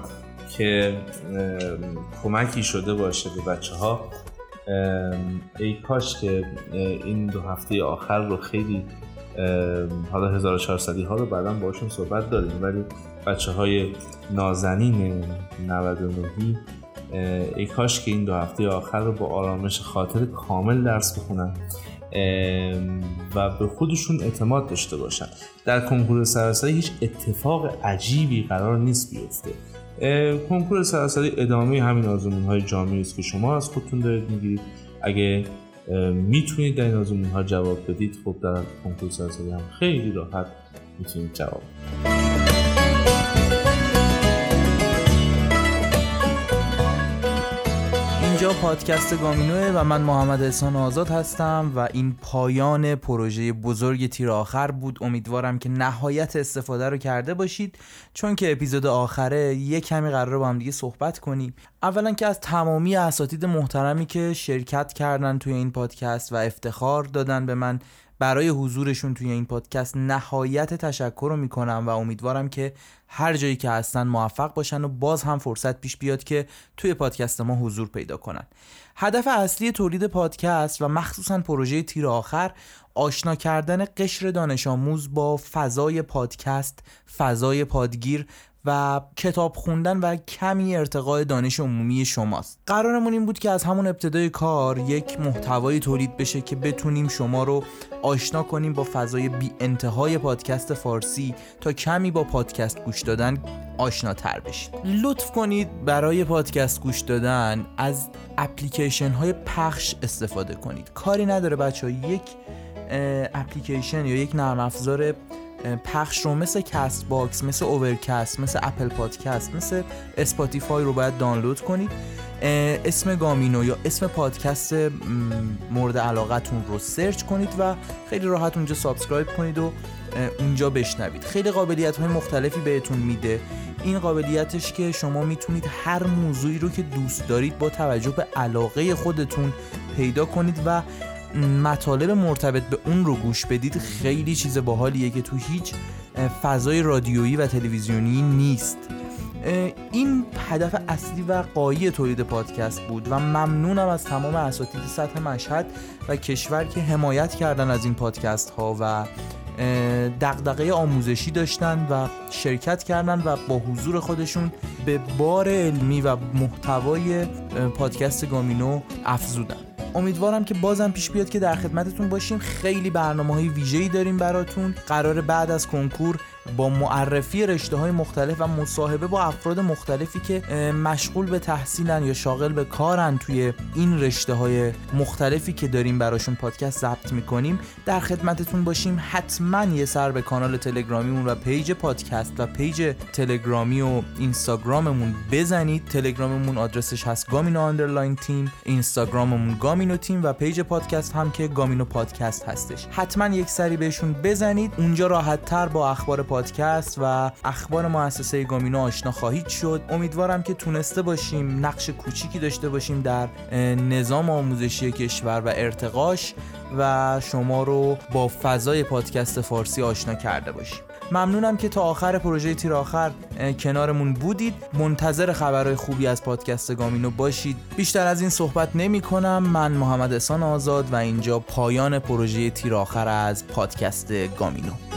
که کمکی شده باشه به بچه ها ای کاش که این دو هفته آخر رو خیلی حالا 1400 ها رو بعدا باشون صحبت داریم. ولی بچه های نازنین 99 ای کاش که این دو هفته آخر رو با آرامش خاطر کامل درس بخونن. و به خودشون اعتماد داشته باشن. در کنکور سراسری هیچ اتفاق عجیبی قرار نیست بیفته. کنکور سراسری ادامه همین آزمون های جامعی است که شما از خودتون دارید می‌گیرید. اگه می‌تونید در این آزمون ها جواب بدید خب در کنکور سراسری هم خیلی راحت می‌تونید جواب اینجا پادکست گامینوه و من محمد احسان آزاد هستم و این پایان پروژه بزرگ تیر آخر بود. امیدوارم که نهایت استفاده رو کرده باشید. چون که اپیزود آخره یه کمی قرار با هم دیگه صحبت کنیم. اولا که از تمامی اساتید محترمی که شرکت کردن توی این پادکست و افتخار دادن به من برای حضورشون توی این پادکست نهایت تشکر رو می‌کنم و امیدوارم که هر جایی که هستن موفق باشن و باز هم فرصت پیش بیاد که توی پادکست ما حضور پیدا کنن. هدف اصلی تولید پادکست و مخصوصا پروژه تیر آخر آشنا کردن قشر دانش آموز با فضای پادکست، فضای پادگیر و کتاب خوندن و کمی ارتقای دانش عمومی شماست. قرارمون این بود که از همون ابتدای کار یک محتوایی تولید بشه که بتونیم شما رو آشنا کنیم با فضای بی انتهای پادکست فارسی تا کمی با پادکست گوش دادن آشناتر بشید لطف کنید برای پادکست گوش دادن از اپلیکیشن های پخش استفاده کنید. کاری نداره بچه ها یک اپلیکیشن یا یک نرم افزار پخش رو مثل کست باکس مثل اوورکست مثل اپل پادکست مثل اسپاتیفای رو باید دانلود کنید. اسم گامینو یا اسم پادکست مورد علاقتون رو search کنید و خیلی راحت اونجا subscribe کنید و اونجا بشنوید. خیلی قابلیت های مختلفی بهتون میده. این قابلیتش که شما می‌تونید هر موضوعی رو که دوست دارید با توجه به علاقه خودتون پیدا کنید و مطالب مرتبط به اون رو گوش بدید خیلی چیز باحالیه که تو هیچ فضای رادیویی و تلویزیونی نیست. این هدف اصلی و قایی تولید پادکست بود و ممنونم از تمام اساتید سطح مشهد و کشور که حمایت کردن از این پادکست ها و دغدغه آموزشی داشتن و شرکت کردن و با حضور خودشون به بار علمی و محتوای پادکست گامینو افزودن. امیدوارم که بازم پیش بیاد که در خدمتتون باشیم. خیلی برنامه های ویژه‌ای داریم براتون. قرار بعد از کنکور با معرفی رشته های مختلف و مصاحبه با افراد مختلفی که مشغول به تحصیلن یا شاغل به کارن توی این رشته های مختلفی که داریم براشون پادکست ضبط می‌کنیم در خدمتتون باشیم. حتما یه سر به کانال تلگرامیمون و page پادکست و page تلگرامی و اینستاگراممون بزنید. تلگراممون آدرسش هست گامینو underline تیم اینستاگراممون گامینو تیم و page پادکست هم که گامینو پادکست هستش. حتما یک سری بهشون بزنید. اونجا راحت تر با اخبار پادکست و اخبار مؤسسه گامینو آشنا خواهید شد. امیدوارم که تونسته باشیم نقش کوچیکی داشته باشیم در نظام آموزشی کشور و ارتقاش و شما رو با فضای پادکست فارسی آشنا کرده باشیم. ممنونم که تا آخر پروژه تیر آخر کنارمون بودید. منتظر خبرهای خوبی از پادکست گامینو باشید. بیشتر از این صحبت نمی کنم. من محمد احسان آزاد و اینجا پایان پروژه تیر آخر از پادکست گامینو.